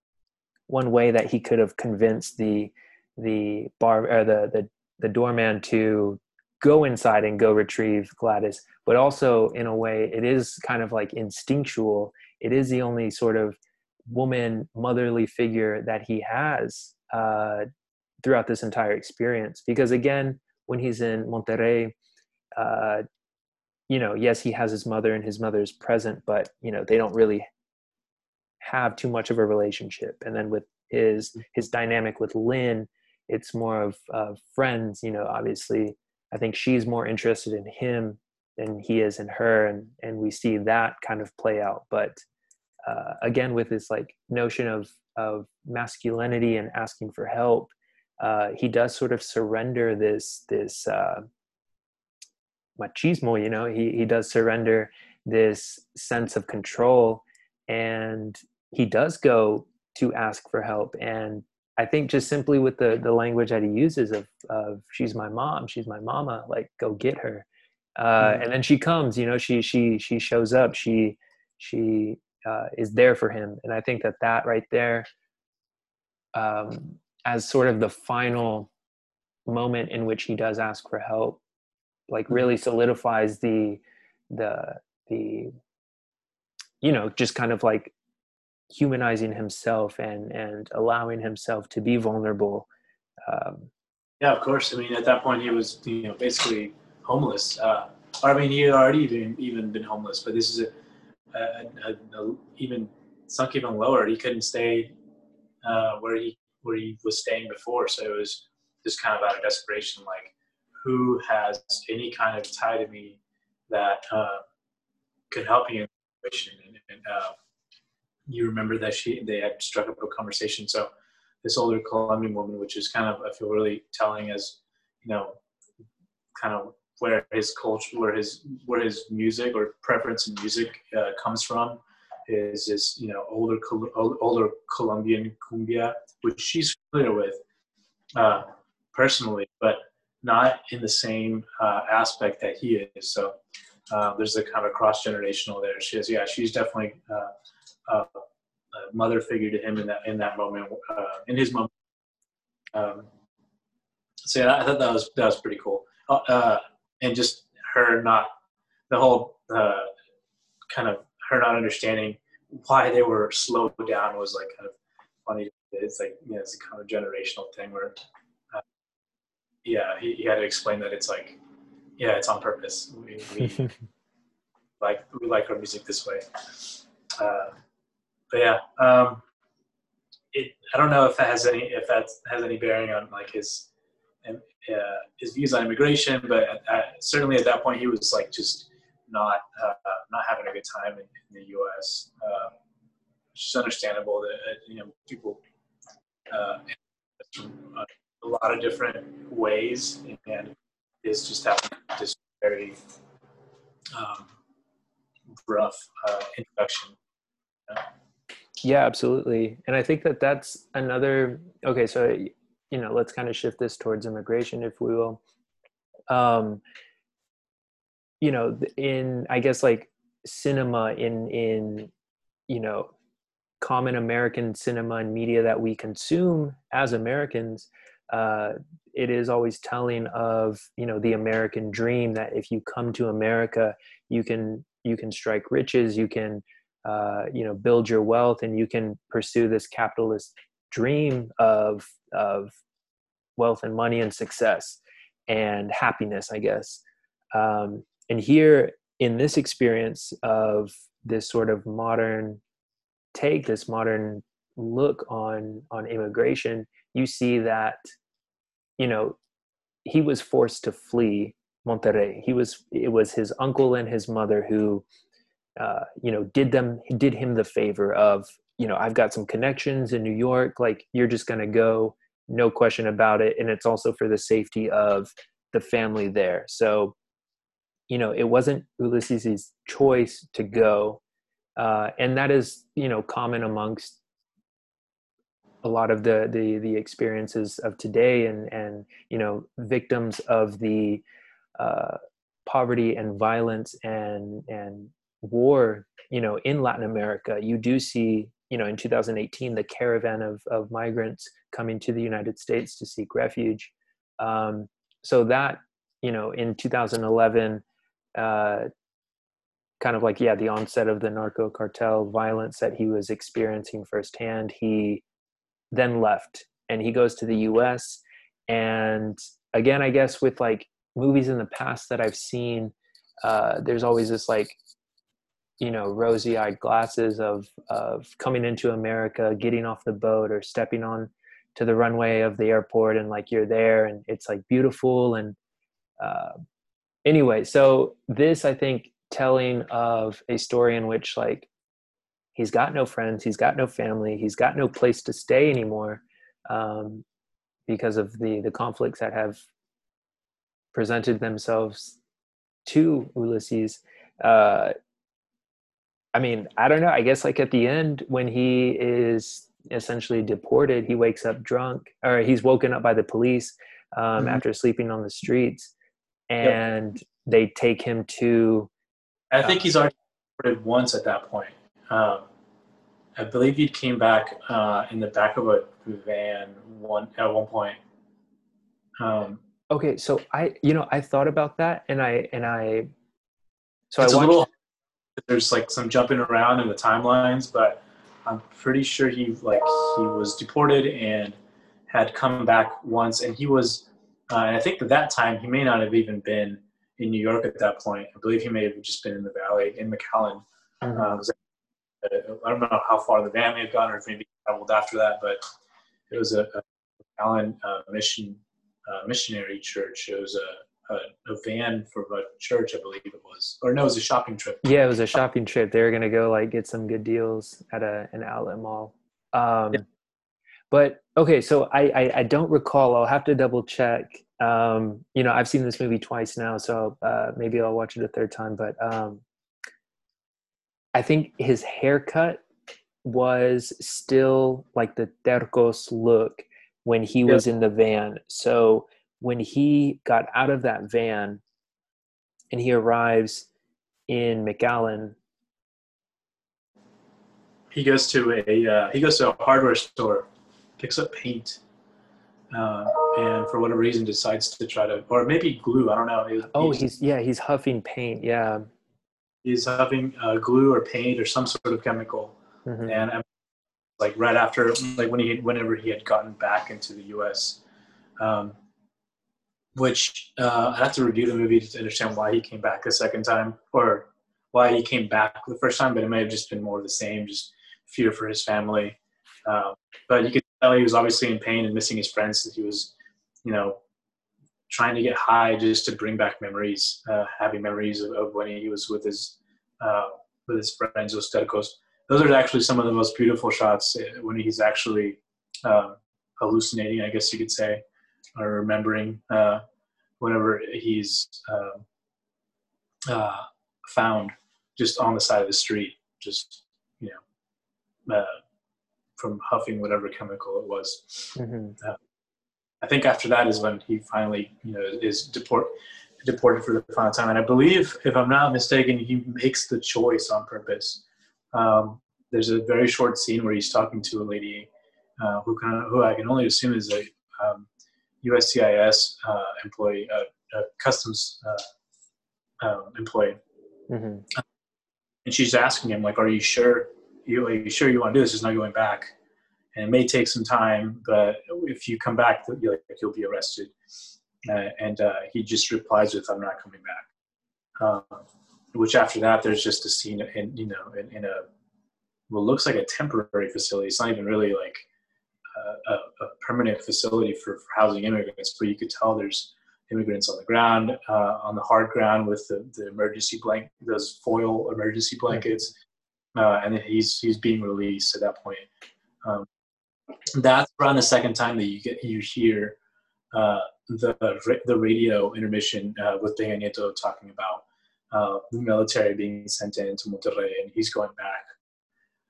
one way that he could have convinced the the bar or the the, the doorman to go inside and go retrieve Gladys, but also in a way it is kind of like instinctual. It is the only sort of woman motherly figure that he has uh, throughout this entire experience. Because again, when he's in Monterrey, uh, you know, yes, he has his mother and his mother is present, but you know, they don't really have too much of a relationship. And then with his his dynamic with Lynn, it's more of uh, friends. You know, obviously I think she's more interested in him than he is in her, and and we see that kind of play out. But uh, again, with this like notion of of masculinity and asking for help, uh, he does sort of surrender this this uh, machismo. You know, he he does surrender this sense of control, and he does go to ask for help and I think just simply with the the language that he uses of of she's my mom, she's my mama, like go get her. Uh, mm-hmm. And then she comes, you know, she she she shows up, she she uh, is there for him, and I think that that right there, um, as sort of the final moment in which he does ask for help, like mm-hmm. really solidifies the the the you know just kind of like humanizing himself and and allowing himself to be vulnerable um, yeah of course. I mean at that point he was you know basically homeless. Uh, i mean he had already even even been homeless but this is a, a, a, a even sunk even lower. He couldn't stay uh, where he where he was staying before. So it was just kind of out of desperation like who has any kind of tie to me that uh, could help you in this situation. And, and uh, you remember that she they had struck up a conversation. So this older Colombian woman, which is kind of I feel really telling as you know, kind of where his culture, where his where his music or preference in music uh, comes from, is is you know older older Colombian cumbia, which she's familiar with uh, personally, but not in the same uh, aspect that he is. So uh, there's a kind of cross generational there. She is, yeah, she's definitely uh, a mother figure to him in that in that moment, uh, in his moment. Um, so yeah, I thought that was that was pretty cool, uh, and just her not the whole kind of her not understanding why they were slowed down was like kind of funny. It's like you know, it's a kind of generational thing where, uh, yeah, he, he, had to explain that it's like, yeah, it's on purpose. We, we [laughs] like we like our music this way. But yeah, um, it. I don't know if that has any if that has any bearing on like his uh, his views on immigration, but at, at, certainly at that point he was like just not uh, not having a good time in, in the U.S. Which is understandable that uh, you know people uh, a lot of different ways, and is just having this very um, rough uh, introduction. Yeah, absolutely, and I think that that's another. Okay, so you know, let's kind of shift this towards immigration, if we will. Um, you know in i guess like cinema in in you know common american cinema and media that we consume as americans uh, it is always telling of you know the american dream that if you come to america you can you can strike riches you can uh, you know build your wealth and you can pursue this capitalist dream of of wealth and money and success and happiness i guess. Um, and here in this experience of this sort of modern take this modern look on on immigration you see that you know he was forced to flee monterrey. He was it was his uncle and his mother who uh, you know did them did him the favor of you know i've got some connections in new york like you're just going to go no question about it and it's also for the safety of the family there so you know, it wasn't Ulysses' choice to go. Uh, and that is, you know, common amongst a lot of the, the, the experiences of today and, and, you know, victims of the uh, poverty and violence and, and war, you know, in Latin America, you do see, you know, in 2018, the caravan of, of migrants coming to the United States to seek refuge. Um, so that, you know, in 2011, uh, kind of like yeah the onset of the narco cartel violence that he was experiencing firsthand he then left and he goes to the us and again i guess with like movies in the past that i've seen uh, there's always this like you know rosy-eyed glasses of of coming into america getting off the boat or stepping on to the runway of the airport and like you're there and it's like beautiful and uh, anyway, so this I think telling of a story in which like he's got no friends, he's got no family, he's got no place to stay anymore um, because of the the conflicts that have presented themselves to Ulysses. Uh, I mean, I don't know. I guess like at the end when he is essentially deported, he wakes up drunk, or he's woken up by the police um, mm-hmm. after sleeping on the streets and yep. they take him to. I think uh, he's already reported once at that point. Um, I believe he came back uh, in the back of a van one at one point. Um, okay, so I, you know, I thought about that, and I and I. So I watched, a little. There's like some jumping around in the timelines, but I'm pretty sure he like he was deported and had come back once, and he was uh, and I think at that time he may not have even been in New York at that point. I believe he may have just been in the Valley in McAllen. Mm-hmm. Uh, I don't know how far the van may have gone, or if maybe traveled after that, but it was a, a McAllen uh, mission uh, missionary church. It was a a, a van for a church, I believe it was, or no, it was a shopping trip. Yeah, it was a shopping trip. They were gonna go like get some good deals at a an outlet mall. Um, yeah. But okay, so I, I, I don't recall. I'll have to double check. Um, you know, I've seen this movie twice now, so uh, maybe I'll watch it a third time. But um, I think his haircut was still like the tercos look when he yep. was in the van. So when he got out of that van and he arrives in McAllen, he goes to a uh, he goes to a hardware store, picks up paint, uh, and for whatever reason decides to try to, or maybe glue. I don't know. He's, oh, he's yeah, he's huffing paint. Yeah, he's huffing uh, glue or paint or some sort of chemical, mm-hmm. and um, like right after, like when he whenever he had gotten back into the U.S. Um, which uh, I have to review the movie to understand why he came back a second time or why he came back the first time, but it may have just been more of the same, just fear for his family. Uh, but you could tell he was obviously in pain and missing his friends. That he was, you know, trying to get high just to bring back memories, uh, having memories of, of, when he was with his uh, with his friends, those tercos. Those are actually some of the most beautiful shots uh, when he's actually um, hallucinating, I guess you could say or remembering uh, whenever he's uh, uh, found just on the side of the street, just you know, uh, from huffing whatever chemical it was. Mm-hmm. Uh, I think after that is when he finally, you know, is deport deported for the final time. And I believe, if I'm not mistaken, he makes the choice on purpose. Um, there's a very short scene where he's talking to a lady uh, who kind of, who I can only assume is a um, USCIS uh, employee, uh, customs uh, um, employee, mm-hmm. and she's asking him like, "Are you sure? You, are you sure you want to do this? There's no going back." And it may take some time, but if you come back, you'll, you'll be arrested. Uh, and uh, he just replies with, "I'm not coming back." Um, which after that, there's just a scene in you know in, in a what looks like a temporary facility. It's not even really like a, a permanent facility for, for, housing immigrants, but you could tell there's immigrants on the ground, uh, on the hard ground with the, the emergency blanket, those foil emergency blankets, uh, and he's he's being released at that point. Um, that's around the second time that you get you hear uh, the the radio intermission uh, with Peña Nieto talking about uh, the military being sent in to Monterrey, and he's going back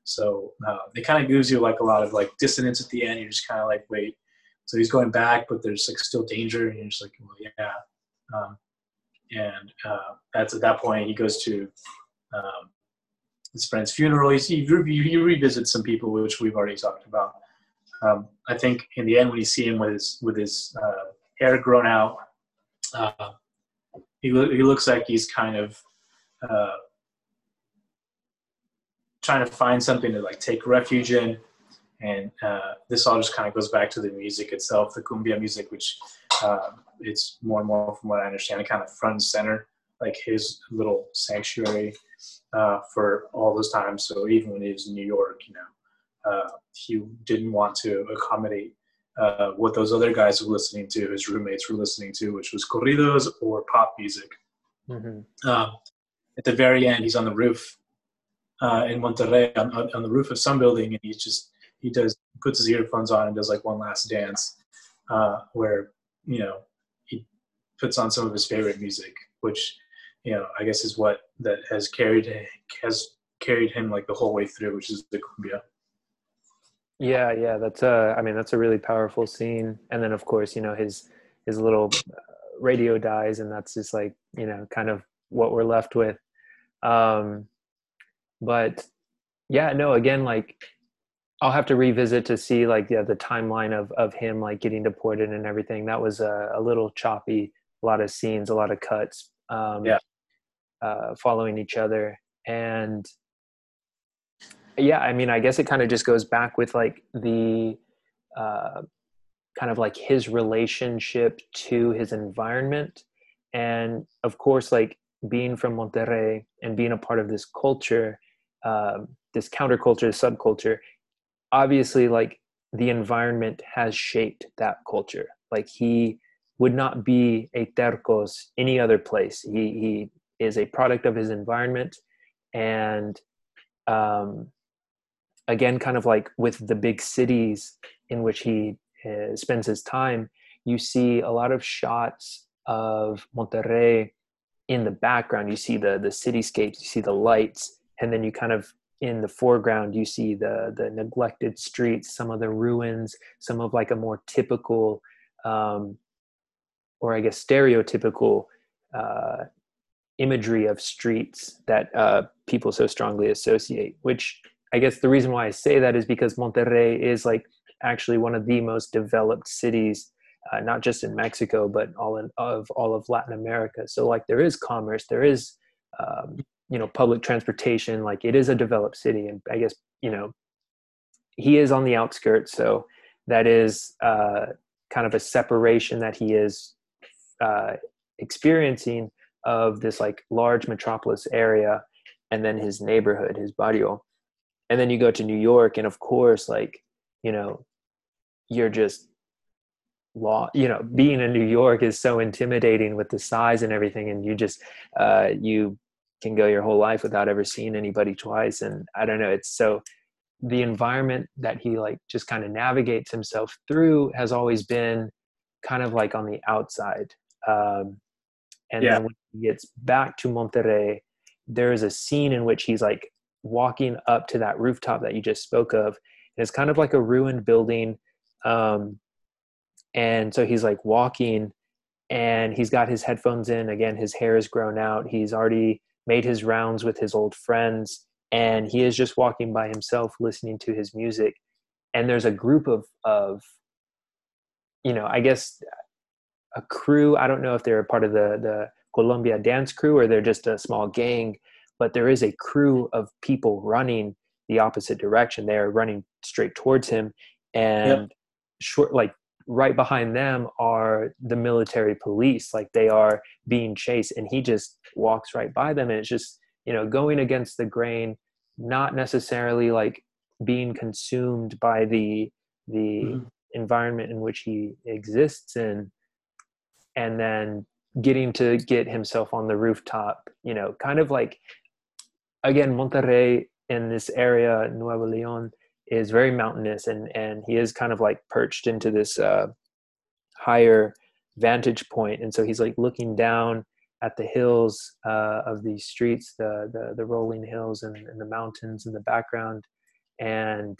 so uh, it kind of gives you like a lot of like dissonance at the end. You're just kind of like, wait. So he's going back, but there's like still danger, and you're just like, well, yeah. Um, and uh, that's at that point he goes to um, his friend's funeral. He, re- he revisits some people, which we've already talked about. Um, I think in the end, when you see him with his with his uh, hair grown out, uh, he lo- he looks like he's kind of uh, trying to find something to like take refuge in. And uh, this all just kind of goes back to the music itself, the cumbia music, which uh, it's more and more, from what I understand, kind of front and center, like his little sanctuary uh, for all those times. So even when he was in New York, you know, uh, he didn't want to accommodate uh, what those other guys were listening to, his roommates were listening to, which was corridos or pop music. Mm-hmm. Um, at the very end, he's on the roof uh, in Monterrey on, on, the roof of some building, and he just he does puts his earphones on and does like one last dance, uh, where you know he puts on some of his favorite music, which you know I guess is what that has carried has carried him like the whole way through, which is the cumbia. Yeah, yeah, that's a. I mean, that's a really powerful scene, and then of course, you know, his his little uh, radio dies, and that's just like you know, kind of what we're left with. Um, but yeah no again like i'll have to revisit to see like yeah the timeline of of him like getting deported and everything. That was a, a little choppy a lot of scenes a lot of cuts um yeah. uh following each other. And yeah i mean i guess it kind of just goes back with like the uh kind of like his relationship to his environment. And of course like being from monterrey and being a part of this culture um, this counterculture subculture obviously like the environment has shaped that culture like he would not be a tercos any other place. He he is a product of his environment, and um, again, kind of like with the big cities in which he uh, spends his time, you see a lot of shots of Monterrey in the background. You see the the cityscapes, you see the lights, and then you kind of in the foreground you see the the neglected streets, some of the ruins, some of like a more typical um, or I guess stereotypical uh, imagery of streets that uh, people so strongly associate. Which I guess the reason why I say that is because Monterrey is like actually one of the most developed cities, uh, not just in Mexico but all in, of all of Latin America. So like there is commerce, there is um, you know public transportation. Like it is a developed city, and I guess you know he is on the outskirts, so that is uh, kind of a separation that he is uh, experiencing of this like large metropolis area and then his neighborhood his barrio and then you go to new york and of course like you know you're just law you know being in new york is so intimidating with the size and everything and you just uh you can go your whole life without ever seeing anybody twice and i don't know it's so the environment that he like just kind of navigates himself through has always been kind of like on the outside um, and yeah. then when he gets back to Monterrey, there is a scene in which he's like walking up to that rooftop that you just spoke of. And it's kind of like a ruined building. Um, and so he's like walking and he's got his headphones in. Again, his hair is grown out. He's already made his rounds with his old friends. And he is just walking by himself listening to his music. And there's a group of, of you know, I guess a crew. I don't know if they're a part of the the Colombia dance crew or they're just a small gang, but there is a crew of people running the opposite direction. They are running straight towards him, and yep. short like right behind them are the military police. Like they are being chased, and he just walks right by them, and it's just you know going against the grain, not necessarily like being consumed by the the mm-hmm. environment in which he exists in and then getting to get himself on the rooftop you know kind of like again monterrey in this area nuevo leon is very mountainous and and he is kind of like perched into this uh, higher vantage point and so he's like looking down at the hills uh, of these streets the, the the rolling hills and, and the mountains in the background and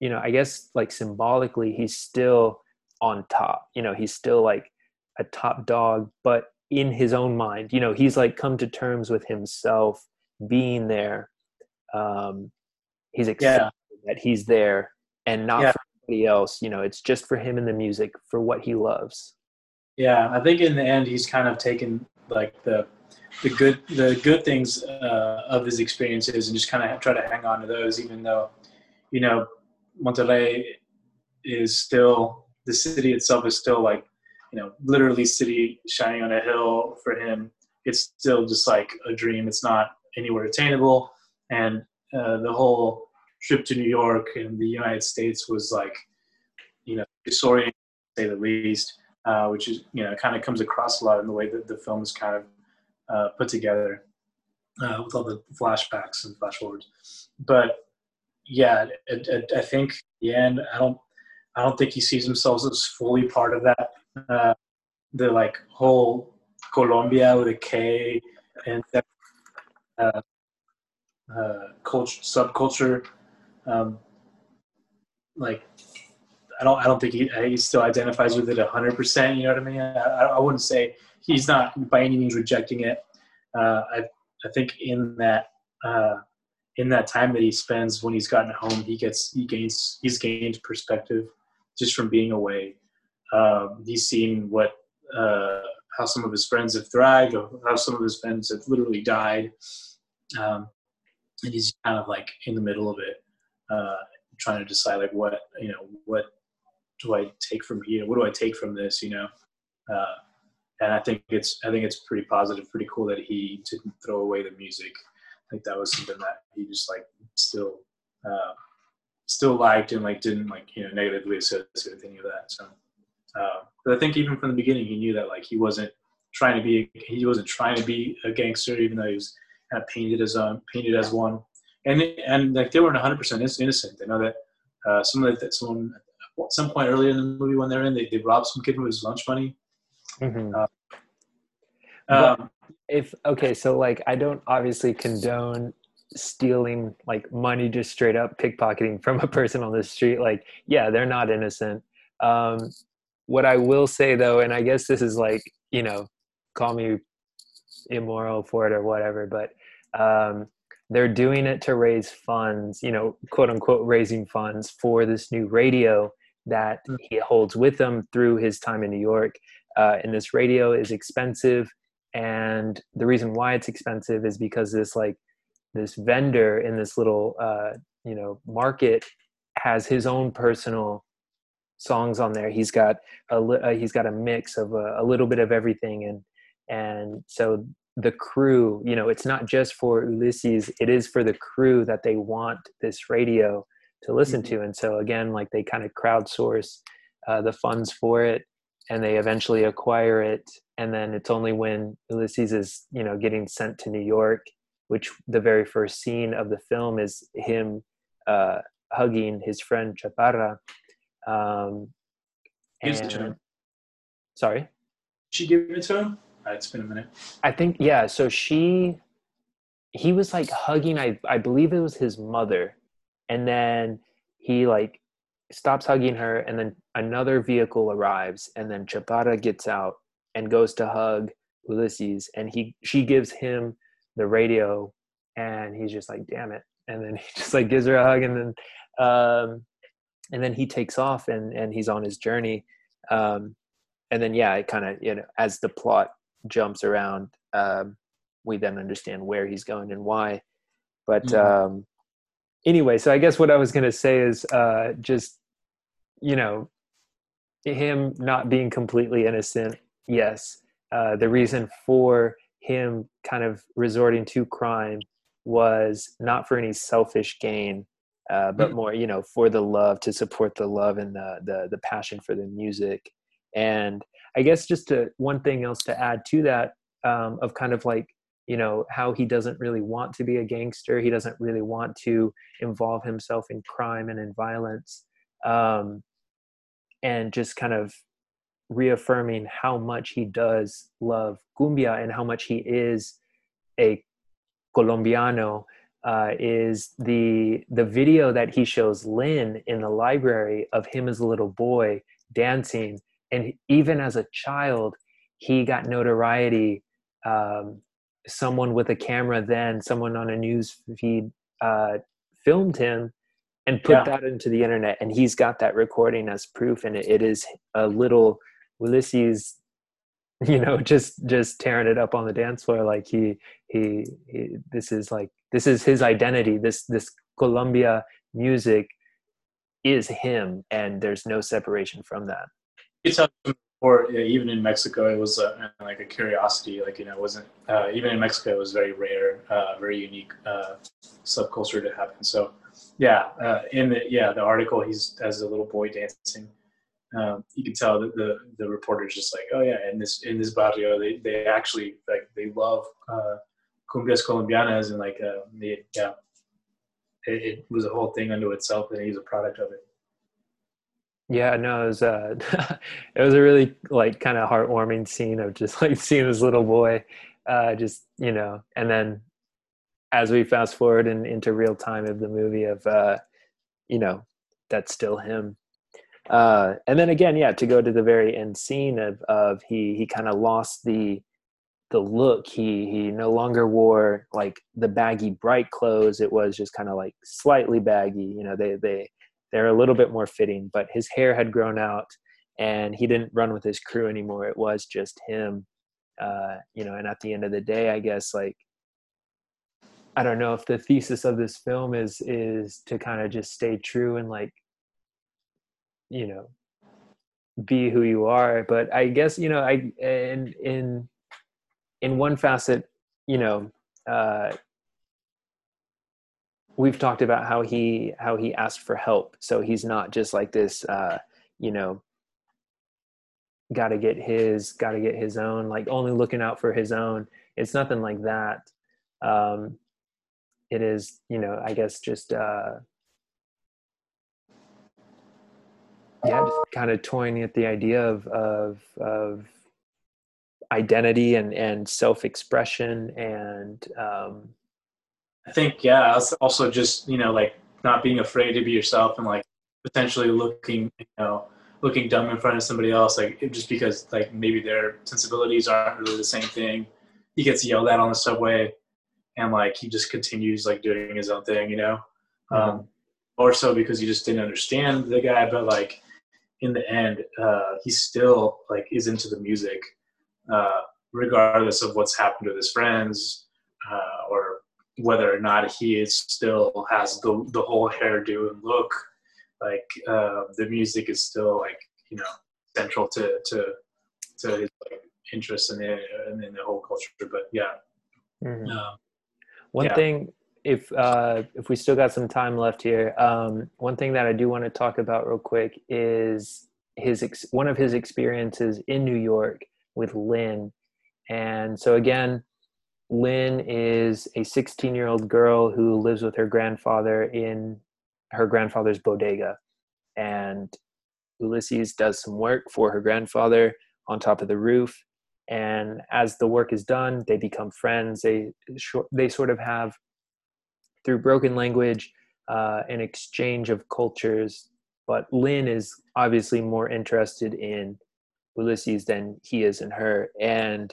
you know i guess like symbolically he's still on top you know he's still like a top dog but in his own mind you know he's like come to terms with himself being there um he's excited yeah. that he's there and not yeah. for anybody else you know it's just for him and the music for what he loves yeah i think in the end he's kind of taken like the the good the good things uh, of his experiences and just kind of try to hang on to those even though you know monterrey is still the city itself is still like you know literally city shining on a hill for him it's still just like a dream it's not anywhere attainable and uh, the whole trip to new york and the united states was like you know disorienting to say the least uh, which is you know kind of comes across a lot in the way that the film is kind of uh, put together uh, with all the flashbacks and flash forwards but yeah it, i think the end i don't I don't think he sees himself as fully part of that. Uh, the like whole Colombia with a K and uh, uh, culture subculture. Um, like I don't I don't think he, he still identifies with it hundred percent. You know what I mean? I, I wouldn't say he's not by any means rejecting it. Uh, I I think in that uh, in that time that he spends when he's gotten home, he gets he gains he's gained perspective just from being away. Um, he's seen what uh, how some of his friends have thrived, how some of his friends have literally died, um, and he's kind of like in the middle of it, uh, trying to decide like what you know what do I take from here? What do I take from this? You know, uh, and I think it's I think it's pretty positive, pretty cool that he didn't throw away the music. I think that was something that he just like still uh, still liked and like didn't like you know negatively associate with any of that. So uh, But I think even from the beginning, he knew that like he wasn't trying to be he wasn't trying to be a gangster, even though he was kind of painted as um, painted as one. And and like they weren't 100 percent innocent. They know that uh, some of that someone at some point earlier in the movie when they're in, they, they robbed some kid with his lunch money. Mm-hmm. Uh, um, if okay, so like I don't obviously condone stealing like money just straight up pickpocketing from a person on the street. Like, yeah, they're not innocent. Um, what I will say though, and I guess this is like you know, call me immoral for it or whatever, but um, they're doing it to raise funds, you know, quote unquote, raising funds for this new radio that mm. he holds with him through his time in New York. Uh, and this radio is expensive. And the reason why it's expensive is because this like this vendor in this little uh, you know market has his own personal songs on there. He's got a uh, he's got a mix of a, a little bit of everything, and and so the crew you know it's not just for ulysses it is for the crew that they want this radio to listen mm-hmm. to. And so again like they kind of crowdsource uh, the funds for it and they eventually acquire it. And then it's only when ulysses is you know getting sent to new york which the very first scene of the film is him uh, hugging his friend chaparra um, and, sorry? She gave it to him it's been a minute. I think yeah. So she, he was like hugging. I I believe it was his mother, and then he like stops hugging her, and then another vehicle arrives, and then Chaparra gets out and goes to hug Ulysses, and he she gives him the radio, and he's just like, damn it, and then [laughs] he just like gives her a hug, and then um, and then he takes off, and and he's on his journey. Um, and then yeah, it kind of you know as the plot jumps around, um, we then understand where he's going and why. But mm-hmm. um, anyway, so I guess what I was going to say is uh, just, you know, him not being completely innocent. Yes, uh, the reason for him kind of resorting to crime was not for any selfish gain, uh, but mm-hmm. more, you know, for the love to support the love and the the the passion for the music. And I guess just to one thing else to add to that um, of kind of like you know how he doesn't really want to be a gangster he doesn't really want to involve himself in crime and in violence um, and just kind of reaffirming how much he does love cumbia and how much he is a colombiano uh, is the the video that he shows Lynn in the library of him as a little boy dancing and even as a child he got notoriety um, someone with a camera then someone on a news feed uh, filmed him and put yeah. that into the internet. And he's got that recording as proof. And it, it is a little ulysses [laughs] you know just just tearing it up on the dance floor. Like he, he he this is like this is his identity. This this columbia music is him. And there's no separation from that it's before, yeah, even in Mexico, it was uh, like a curiosity. Like you know, it wasn't uh, even in Mexico, it was very rare, uh, very unique uh, subculture to happen. So, yeah, uh, in the yeah the article, he's as a little boy dancing. Um, you can tell that the the reporter's just like, oh yeah, in this in this barrio, they they actually like they love cumbias colombianas and like they, yeah, it, it was a whole thing unto itself, and he's a product of it. Yeah, no, it was uh, [laughs] it was a really like kind of heartwarming scene of just [laughs] like seeing this little boy, uh, just you know, and then as we fast forward in, into real time of the movie of uh, you know, that's still him. Uh, and then again, yeah, to go to the very end scene of of he he kind of lost the the look. He he no longer wore like the baggy bright clothes. It was just kind of like slightly baggy. You know, they they they're a little bit more fitting but his hair had grown out and he didn't run with his crew anymore. It was just him uh, you know and at the end of the day i guess like i don't know if the thesis of this film is is to kind of just stay true and like you know be who you are but i guess you know i in in in one facet you know uh we've talked about how he how he asked for help. So he's not just like this uh you know got to get his got to get his own like only looking out for his own. It's nothing like that. Um it is you know i guess just uh yeah just kind of toying at the idea of of of identity and and self-expression and um i think yeah also just you know like not being afraid to be yourself and like potentially looking you know looking dumb in front of somebody else like just because like maybe their sensibilities aren't really the same thing he gets yelled at on the subway and like he just continues like doing his own thing you know mm-hmm. um or so because he just didn't understand the guy but like in the end uh he still like is into the music uh regardless of what's happened with his friends uh or whether or not he is still has the, the whole hairdo and look like uh, the music is still like you know central to to to his like interest in and in the whole culture but yeah mm-hmm. um, one yeah. thing if uh if we still got some time left here um one thing that i do want to talk about real quick is his ex- one of his experiences in new york with lin and so again lin is a 16 year old girl who lives with her grandfather in her grandfather's bodega. And ulysses does some work for her grandfather on top of the roof. And as the work is done they become friends. They they sort of have through broken language uh, an exchange of cultures. But lin is obviously more interested in ulysses than he is in her. And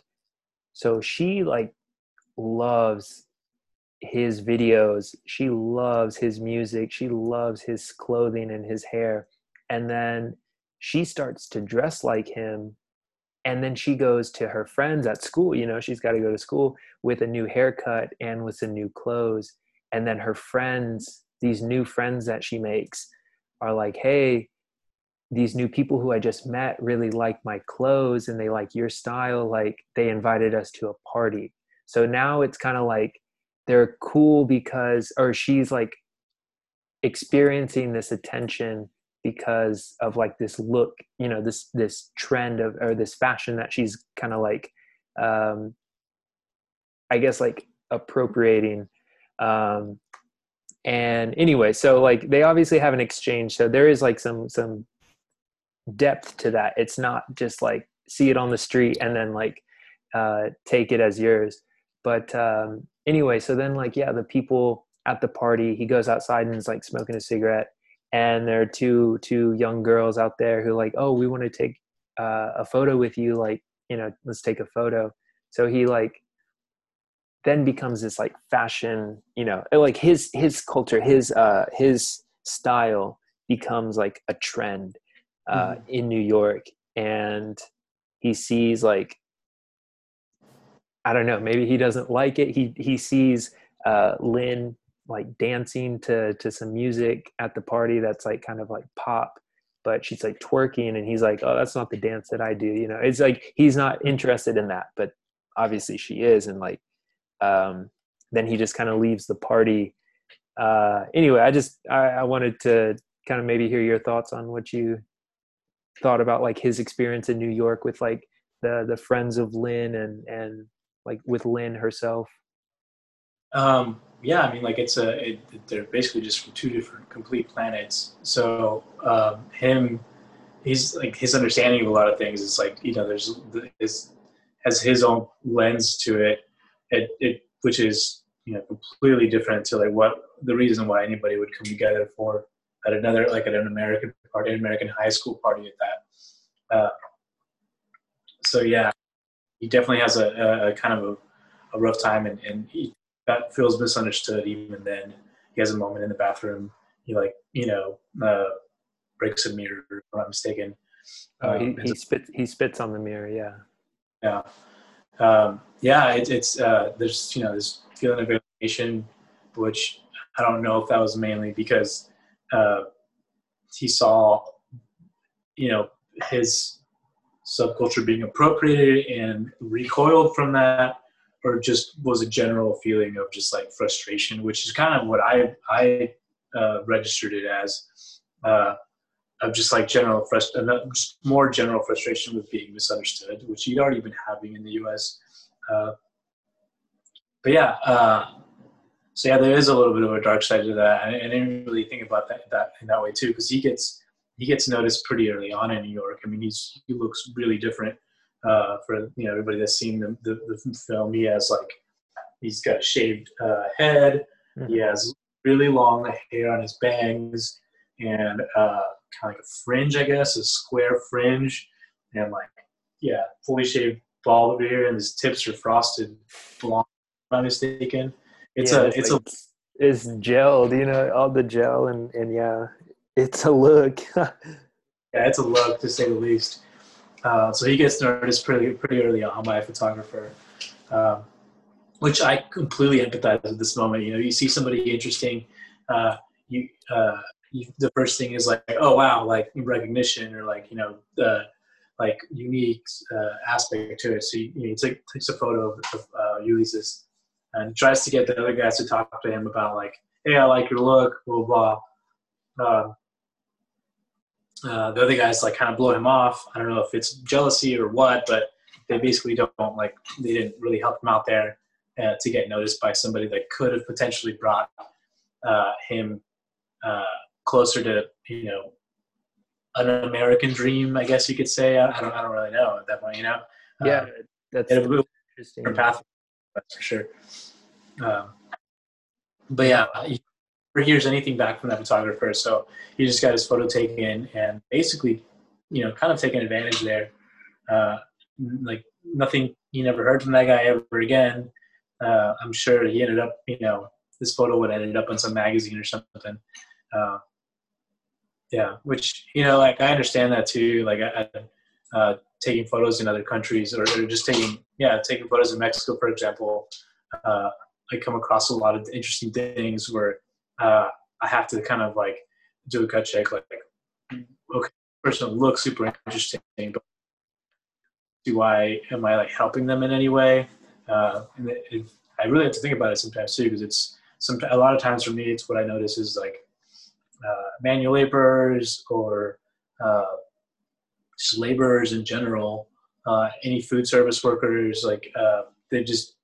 so she like loves his videos. She loves his music. She loves his clothing and his hair. And then she starts to dress like him. And then she goes to her friends at school. You know she's got to go to school with a new haircut and with some new clothes. And then her friends these new friends that she makes are like hey these new people who i just met really like my clothes and they like your style. Like they invited us to a party so now it's kind of like they're cool because or she's like experiencing this attention because of like this look you know this this trend of or this fashion that she's kind of like um i guess like appropriating. Um and anyway so like they obviously have an exchange so there is like some some depth to that. It's not just like see it on the street and then like uh take it as yours but um anyway, so then like yeah, the people at the party, he goes outside and is like smoking a cigarette, and there are two two young girls out there who like, oh, we want to take uh, a photo with you, like you know, let's take a photo. So he like then becomes this like fashion, you know, like his his culture, his uh his style becomes like a trend uh, mm-hmm. in New York, and he sees like I don't know, maybe he doesn't like it. He he sees uh, Lin like dancing to to some music at the party that's like kind of like pop, but she's like twerking, and he's like, oh, that's not the dance that I do. You know, it's like he's not interested in that, but obviously she is, and like um, then he just kind of leaves the party. Uh, anyway, I just I, I wanted to kind of maybe hear your thoughts on what you thought about like his experience in New York with like the the friends of Lin and and like with Lin herself? Um, yeah, I mean, like it's a it, they're basically just from two different complete planets. So um, him, he's like his understanding of a lot of things is like you know there's his has his own lens to it, it, it which is you know completely different to like what the reason why anybody would come together for at another like at an American party, an American high school party at that. Uh, so yeah, he definitely has a, a, a kind of a, a, rough time, and, and he that feels misunderstood. Even then, he has a moment in the bathroom. He like you know uh, breaks a mirror. If I'm mistaken. Oh, he, um, he spits. He spits on the mirror. Yeah. Yeah. Um, yeah. It, it's uh, there's you know this feeling of alienation, which I don't know if that was mainly because uh, he saw, you know, his subculture being appropriated and recoiled from that or just was a general feeling of just like frustration which is kind of what i i uh, registered it as uh, of just like general frustration, more general frustration with being misunderstood, which he'd already been having in the U.S. Uh, but yeah, uh, so yeah, there is a little bit of a dark side to that. I, I didn't really think about that that in that way too, because he gets he gets noticed pretty early on in New York. I mean, he's he looks really different uh, for you know everybody that's seen the, the, the film. He has like he's got a shaved uh, head. Mm-hmm. He has really long hair on his bangs and uh, kind of like a fringe, I guess, a square fringe, and like yeah, fully shaved bald over here, and his tips are frosted blonde. If I'm mistaken. It's yeah, a it's, it's like, a it's gelled, you know, all the gel and and yeah, it's a look. [laughs] yeah, it's a look to say the least. Uh, so he gets noticed pretty pretty early on by a photographer, um, which I completely empathize with this moment. You know, you see somebody interesting, uh, you, uh, you, the first thing is like, oh wow, like recognition or like you know the like unique uh, aspect to it. So you, you know, he takes, takes a photo of, of uh, Ulysses and tries to get the other guys to talk to him about like, hey, I like your look, blah blah. Uh, uh, the other guys like kind of blow him off. I don't know if it's jealousy or what, but they basically don't like they didn't really help him out there uh, to get noticed by somebody that could have potentially brought uh, him uh, closer to you know an American dream, I guess you could say. I, don't I don't really know at that point, you know. Yeah, um, that's interesting. Path, that's for sure. Um, but yeah, hears anything back from that photographer. So he just got his photo taken and basically, you know, kind of taking advantage there. Uh, like nothing, he never heard from that guy ever again. Uh, I'm sure he ended up, you know, this photo would ended up on some magazine or something. Uh, yeah, which you know, like I understand that too. Like I, uh, taking photos in other countries, or, or, just taking yeah, taking photos in Mexico, for example. Uh, I come across a lot of interesting things where uh, I have to kind of like do a gut check, like, okay, person looks super interesting, but do I am I like helping them in any way? Uh, and it, it, I really have to think about it sometimes too, because it's some a lot of times for me, it's what I notice is like uh, manual laborers or uh, just laborers in general, uh, any food service workers, like uh, they just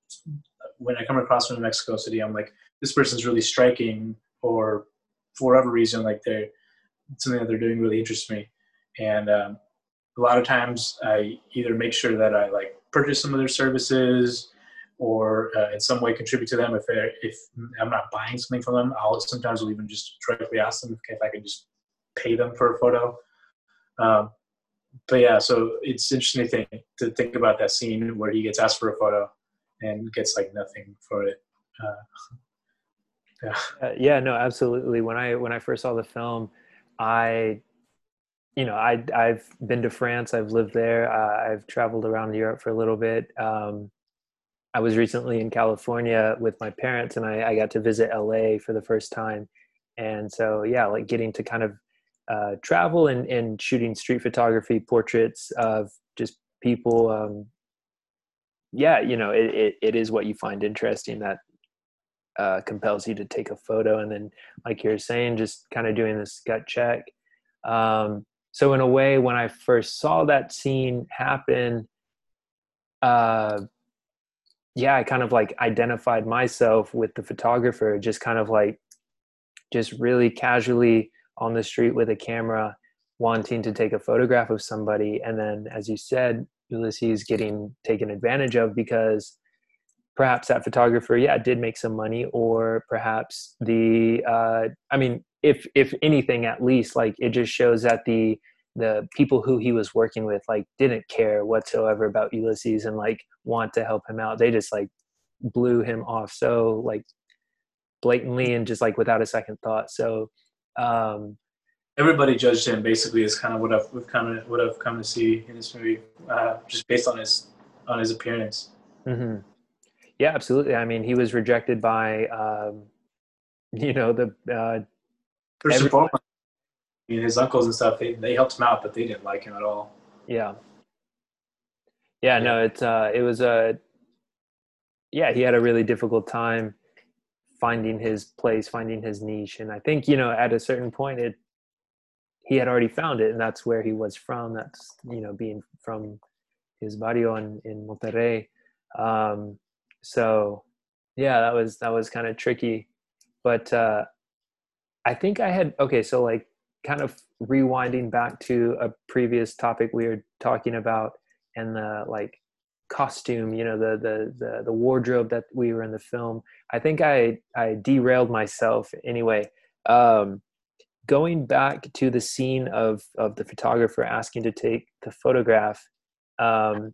when I come across in Mexico City, I'm like, this person's really striking, or for whatever reason, like they're something that they're doing really interests me. And um, a lot of times, I either make sure that I like purchase some of their services, or uh, in some way contribute to them. If if I'm not buying something from them, I'll sometimes will even just directly ask them if, if I can just pay them for a photo. Um, but yeah, so it's interesting to think, to think about that scene where he gets asked for a photo and gets like nothing for it. Uh, yeah. Uh, yeah, no, absolutely. When I when I first saw the film, I, you know, I I've been to France. I've lived there. Uh, I've traveled around Europe for a little bit. Um, I was recently in California with my parents, and I, I got to visit LA for the first time. And so, yeah, like getting to kind of uh, travel and, and shooting street photography portraits of just people um, yeah you know it, it, it is what you find interesting that uh, compels you to take a photo. And then like you're saying just kind of doing this gut check. Um, so in a way when i first saw that scene happen uh, yeah i kind of like identified myself with the photographer just kind of like just really casually on the street with a camera wanting to take a photograph of somebody. And then as you said ulysses getting taken advantage of because perhaps that photographer yeah did make some money or perhaps the uh, i mean if if anything at least like it just shows that the the people who he was working with like didn't care whatsoever about ulysses and like want to help him out they just like blew him off so like blatantly and just like without a second thought so um everybody judged him basically is kind of what I've kind of what I've come to see in this movie, uh, just based on his on his appearance. Mm-hmm. Yeah, absolutely. I mean, he was rejected by, um, you know, the uh, first and foremost, I mean, his uncles and stuff. They they helped him out, but they didn't like him at all. Yeah. Yeah, no, it's uh, it was a, yeah, he had a really difficult time finding his place, finding his niche, and I think you know at a certain point it he had already found it and that's where he was from that's you know being from his barrio in, in monterrey um, so yeah that was that was kind of tricky. But uh, i think i had okay so like kind of rewinding back to a previous topic we were talking about and the like costume you know the the the, the wardrobe that we were in the film i think i i derailed myself anyway. Um going back to the scene of of the photographer asking to take the photograph um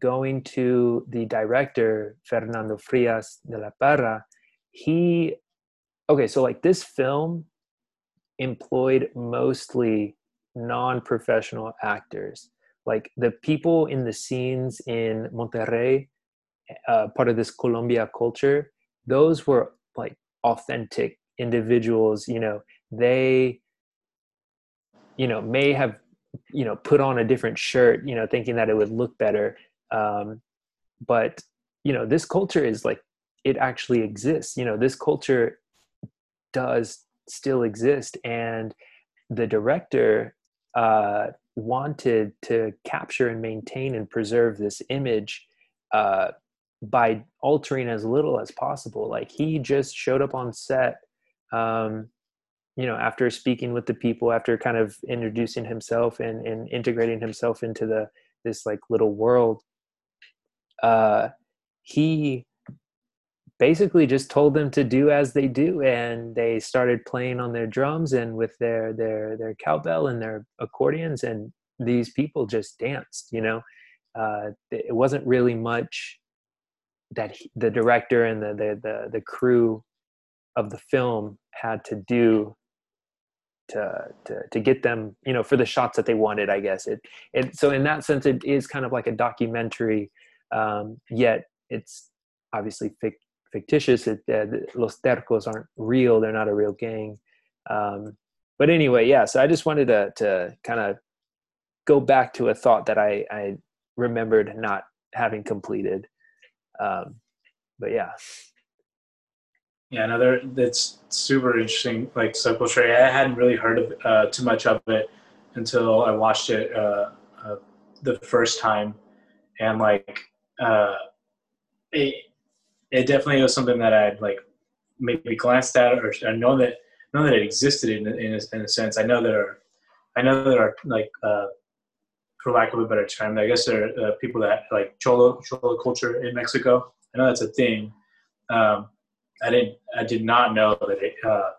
going to the director fernando frias de la parra he okay so like this film employed mostly non-professional actors like the people in the scenes in Monterrey, uh, part of this Colombia culture, those were like authentic individuals. You know, they, you know, may have, you know, put on a different shirt, you know, thinking that it would look better. Um, but you know, this culture is like it actually exists. You know, this culture does still exist, and the director uh, wanted to capture and maintain and preserve this image uh, by altering as little as possible. Like he just showed up on set, um, you know, after speaking with the people, after kind of introducing himself and, and integrating himself into the this like little world. Uh, he basically just told them to do as they do and they started playing on their drums and with their their their cowbell and their accordions and these people just danced you know? Uh, it wasn't really much that he, the director and the, the the the crew of the film had to do to, to to get them you know for the shots that they wanted i guess. It it so in that sense it is kind of like a documentary um, yet it's obviously fic- fictitious. It, uh, Los Terkos aren't real. They're not a real gang. Um, but anyway, yeah. So I just wanted to to kind of go back to a thought that I I remembered not having completed. Um, but yeah. Yeah, another that's super interesting, like Tray. I hadn't really heard of uh, too much of it until I watched it uh, uh, the first time, and like uh, it, it definitely was something that I'd like maybe glanced at or I know that know that it existed in in a, in a sense. I know there are I know there are like uh, for lack of a better term, I guess there are uh, people that like cholo cholo culture in Mexico. I know that's a thing. Um, I didn't I did not know that it, uh,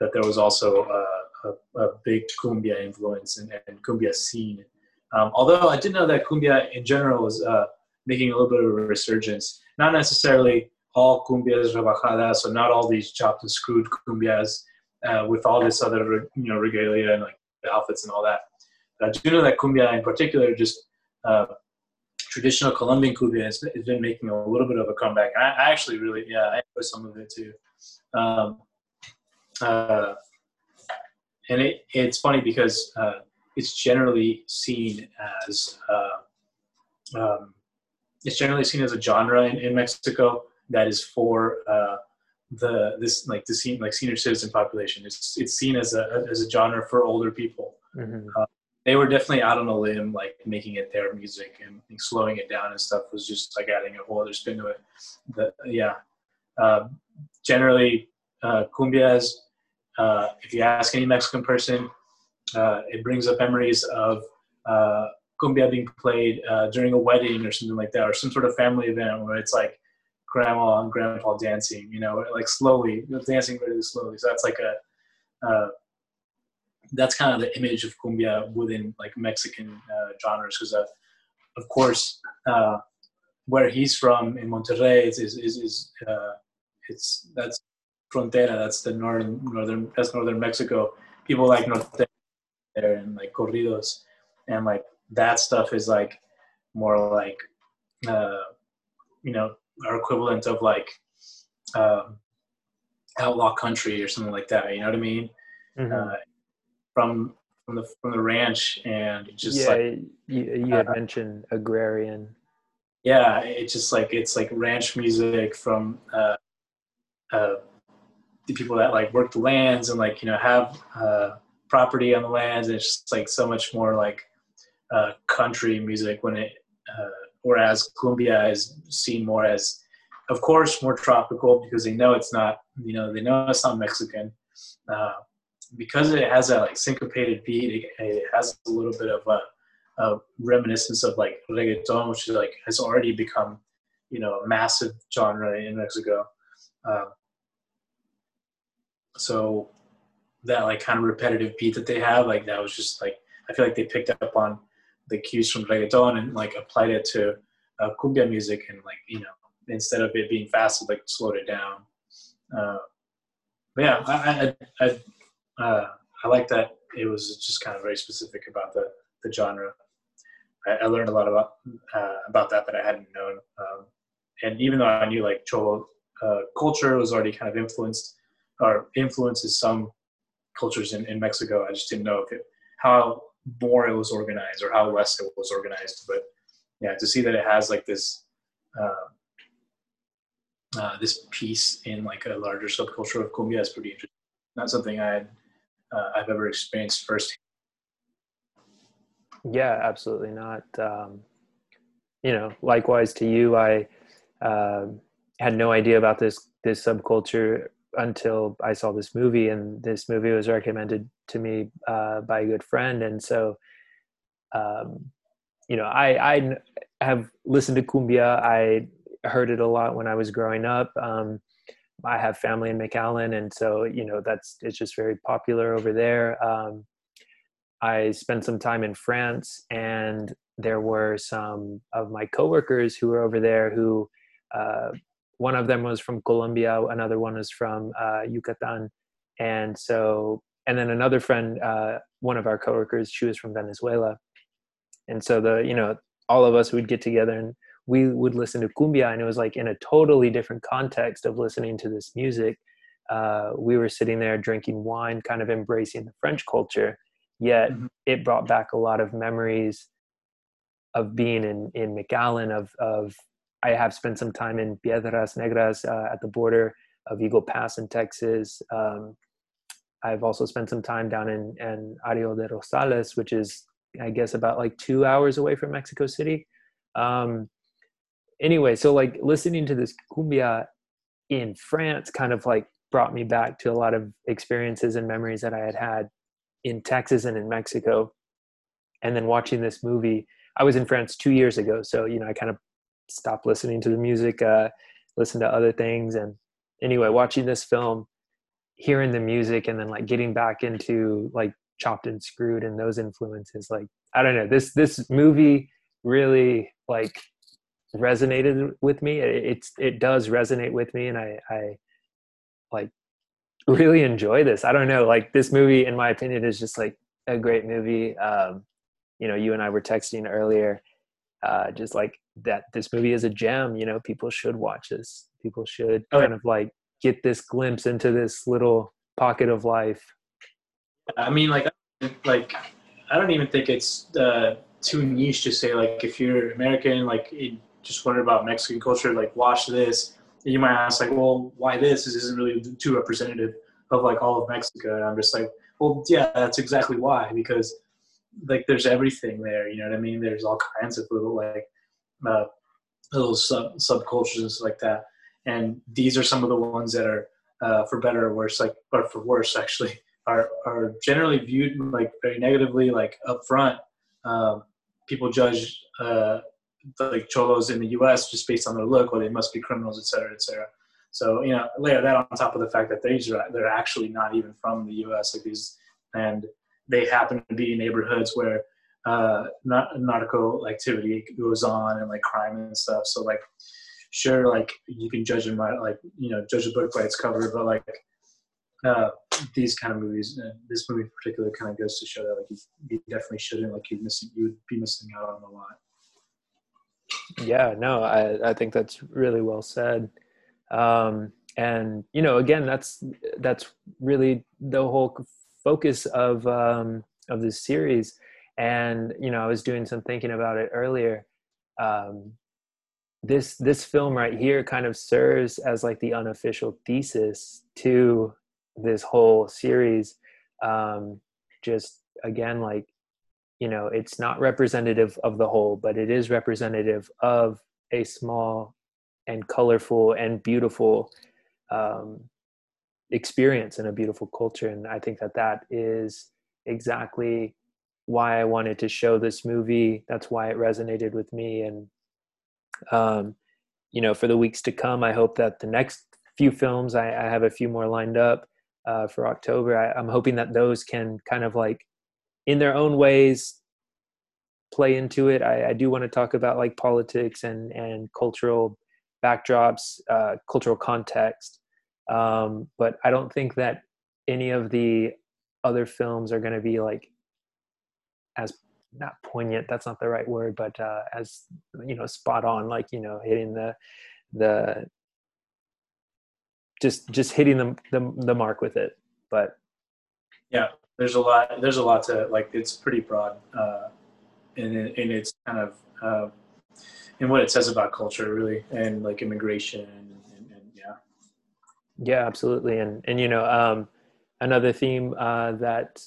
that there was also a, a, big cumbia influence and, and cumbia scene. Um, although I did know that cumbia in general was uh, making a little bit of a resurgence not necessarily all cumbias rebajadas, so not all these chopped and screwed cumbias uh, with all this other you know regalia and like the outfits and all that. But I do know that cumbia in particular, just uh, traditional Colombian cumbia, has, been making a little bit of a comeback. I, I actually really, yeah, I enjoy some of it too. Um, uh, and it, it's funny because uh, it's generally seen as uh, um, it's generally seen as a genre in, in Mexico that is for uh, the this like the scene like senior citizen population. It's it's seen as a as a genre for older people. Mm-hmm. Uh, they were definitely out on a limb, like making it their music and, and, slowing it down and stuff was just like adding a whole other spin to it. The, yeah, uh, generally uh, cumbias. Uh, if you ask any Mexican person, uh, it brings up memories of uh, cumbia being played uh, during a wedding or something like that, or some sort of family event where it's like grandma and grandpa dancing, you know, like slowly, dancing really slowly. So that's like a, uh, that's kind of the image of cumbia within like Mexican uh, genres, because of course, uh, where he's from in Monterrey is is is, is uh, it's that's frontera. That's the northern northern that's northern Mexico. People like norte there and like corridos and like that stuff is like more like uh, you know our equivalent of like um, outlaw country or something like that. You know what I mean? Mm-hmm. Uh, from from the from the ranch and just yeah, like you, you had uh, mentioned agrarian. Yeah, it's just like it's like ranch music from uh, uh, the people that like work the lands and like you know have uh, property on the lands, and it's just like so much more like uh, country music when it, uh, whereas cumbia is seen more as, of course, more tropical because they know it's not, you know, they know it's not Mexican. Uh, because it has that like syncopated beat, it, it has a little bit of a, a, reminiscence of like reggaeton, which is like has already become, you know, a massive genre in Mexico. Uh, so that like kind of repetitive beat that they have, like that was just like I feel like they picked up on the cues from reggaeton and like applied it to uh, cumbia music and like you know instead of it being fast, like slowed it down. Uh, but yeah, I I, I, uh, I like that it was just kind of very specific about the the genre. I, I learned a lot about uh, about that that I hadn't known, um, and even though I knew like Cholo uh, culture was already kind of influenced or influences some cultures in, in Mexico. I just didn't know if it, how more it was organized or how less it was organized. But yeah, to see that it has like this uh, uh, this piece in like a larger subculture of cumbia is pretty interesting. Not something I uh, I've ever experienced firsthand. Yeah, absolutely not. Um, you know, likewise to you, I uh, had no idea about this this subculture until I saw this movie, and this movie was recommended to me uh, by a good friend, and so um, you know, I I have listened to cumbia. I heard it a lot when I was growing up. Um, I have family in McAllen, and so you know that's it's just very popular over there. Um, I spent some time in France, and there were some of my coworkers who were over there who uh, one of them was from Colombia, another one was from uh, Yucatan, and so and then another friend, uh, one of our coworkers, she was from Venezuela, and so the you know all of us would get together and we would listen to cumbia, and it was like in a totally different context of listening to this music. Uh, we were sitting there drinking wine, kind of embracing the French culture, yet mm-hmm. it brought back a lot of memories of being in in McAllen, of of I have spent some time in Piedras Negras uh, at the border of Eagle Pass in Texas. Um, I've also spent some time down in, in Arroyo de Rosales, which is, I guess, about like two hours away from Mexico City. Um, anyway, so like listening to this cumbia in France kind of like brought me back to a lot of experiences and memories that I had had in Texas and in Mexico. And then watching this movie, I was in France two years ago. So, you know, I kind of stop listening to the music, uh, listen to other things. And anyway, watching this film, hearing the music, and then like getting back into like Chopped and Screwed and those influences, like I don't know, this this movie really like resonated with me. It, it's it does resonate with me, and I I like really enjoy this. I don't know, like this movie, in my opinion, is just like a great movie. Um, you know, you and I were texting earlier, uh, just like that this movie is a gem you know people should watch this. People should oh, kind of like get this glimpse into this little pocket of life. I mean like like i don't even think it's uh, too niche to say like if you're american like just wonder about mexican culture like watch this. And you might ask like well why this? This isn't really too representative of like all of mexico. And i'm just like well yeah that's exactly why because like there's everything there you know what i mean? There's all kinds of little like uh, little sub subcultures and stuff like that. And these are some of the ones that are, uh, for better or worse, like or for worse actually, [laughs] are are generally viewed like very negatively. Like up front, um, people judge uh, like cholos in the U.S. just based on their look, or they must be criminals, et cetera, et cetera. So you know, layer that on top of the fact that these are they're actually not even from the U.S. Like these, and they happen to be neighborhoods where uh, nautical activity goes on and like crime and stuff. So like, sure, like you can judge them by like you know judge a book by its cover, but like uh, these kind of movies, uh, this movie in particular, kind of goes to show that like you, you definitely shouldn't like you missing you would be missing out on a lot. Yeah, no, I I think that's really well said. Um, and you know, again, that's that's really the whole focus of um, of this series and you know i was doing some thinking about it earlier. Um, this this film right here kind of serves as like the unofficial thesis to this whole series. Um, just again like you know it's not representative of the whole but it is representative of a small and colorful and beautiful um, experience and a beautiful culture. And i think that that is exactly why i wanted to show this movie. That's why it resonated with me. And um, you know for the weeks to come i hope that the next few films i, I have a few more lined up uh, for october. I, i'm hoping that those can kind of like in their own ways play into it. I, I do want to talk about like politics and and cultural backdrops, uh, cultural context, um, but I don't think that any of the other films are going to be like as not poignant. That's not the right word, but uh, as you know, spot on. Like you know, hitting the the just just hitting the the, the mark with it. But yeah, there's a lot. There's a lot to like. It's pretty broad. Uh, and in its kind of uh, in what it says about culture really and like immigration and, and, and yeah yeah absolutely and and you know um, another theme uh, that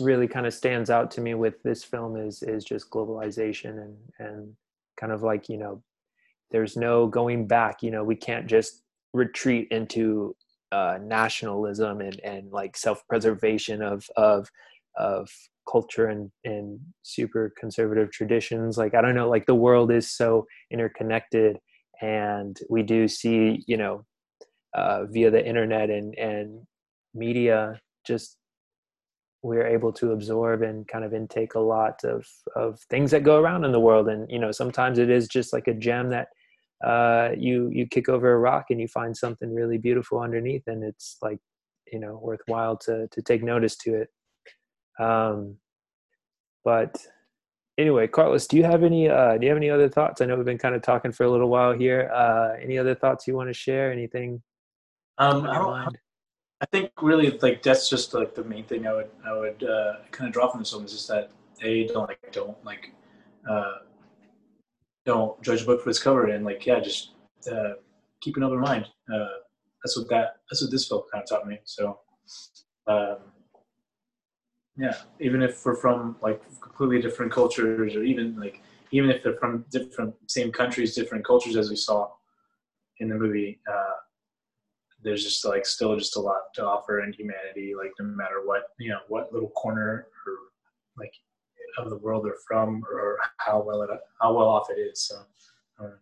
really kind of stands out to me with this film is is just globalization and and kind of like you know there's no going back you know we can't just retreat into uh, nationalism and and like self-preservation of of of culture and and super conservative traditions. Like i don't know like the world is so interconnected and we do see you know uh, via the internet and and media just we're able to absorb and kind of intake a lot of of things that go around in the world and you know sometimes it is just like a gem that uh, you you kick over a rock and you find something really beautiful underneath and it's like you know worthwhile to to take notice to it um, but anyway, Carlos, do you have any uh, do you have any other thoughts? I know we've been kind of talking for a little while here. Uh, any other thoughts you want to share? Anything? Um, I, I, think really like that's just like the main thing I would I would uh, kind of draw from this film is just that they don't like don't like uh, don't judge a book for its cover and like yeah just uh, keep an open mind. Uh, that's what that that's what this film kind of taught me. So. Um, yeah, even if we're from like completely different cultures, or even like even if they're from different same countries, different cultures, as we saw in the movie, uh, there's just like still just a lot to offer in humanity. Like no matter what you know, what little corner or like of the world they're from, or how well it how well off it is. So. Um,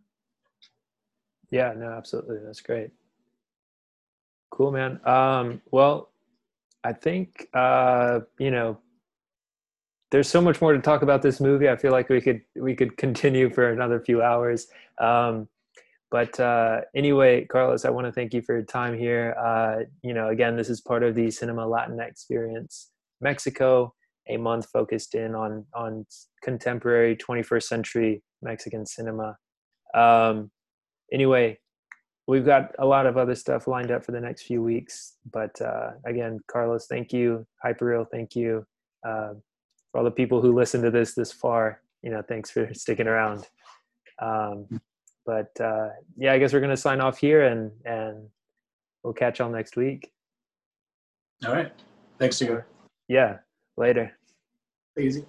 yeah, no, absolutely. That's great. Cool, man. Um, well, I think uh, you know there's so much more to talk about this movie. I feel like we could we could continue for another few hours. Um, but uh, anyway, Carlos, I want to thank you for your time here. Uh, you know, again, this is part of the Cinema Latin Experience Mexico, a month focused in on on contemporary 21st century Mexican cinema. Um, anyway, we've got a lot of other stuff lined up for the next few weeks. But uh, again, Carlos, thank you. Hyperreal, thank you. Uh, for all the people who listen to this this far, you know, thanks for sticking around. Um, but uh, yeah, I guess we're gonna sign off here, and and we'll catch y'all next week. All right. Thanks, Igor. Yeah. Later. Easy.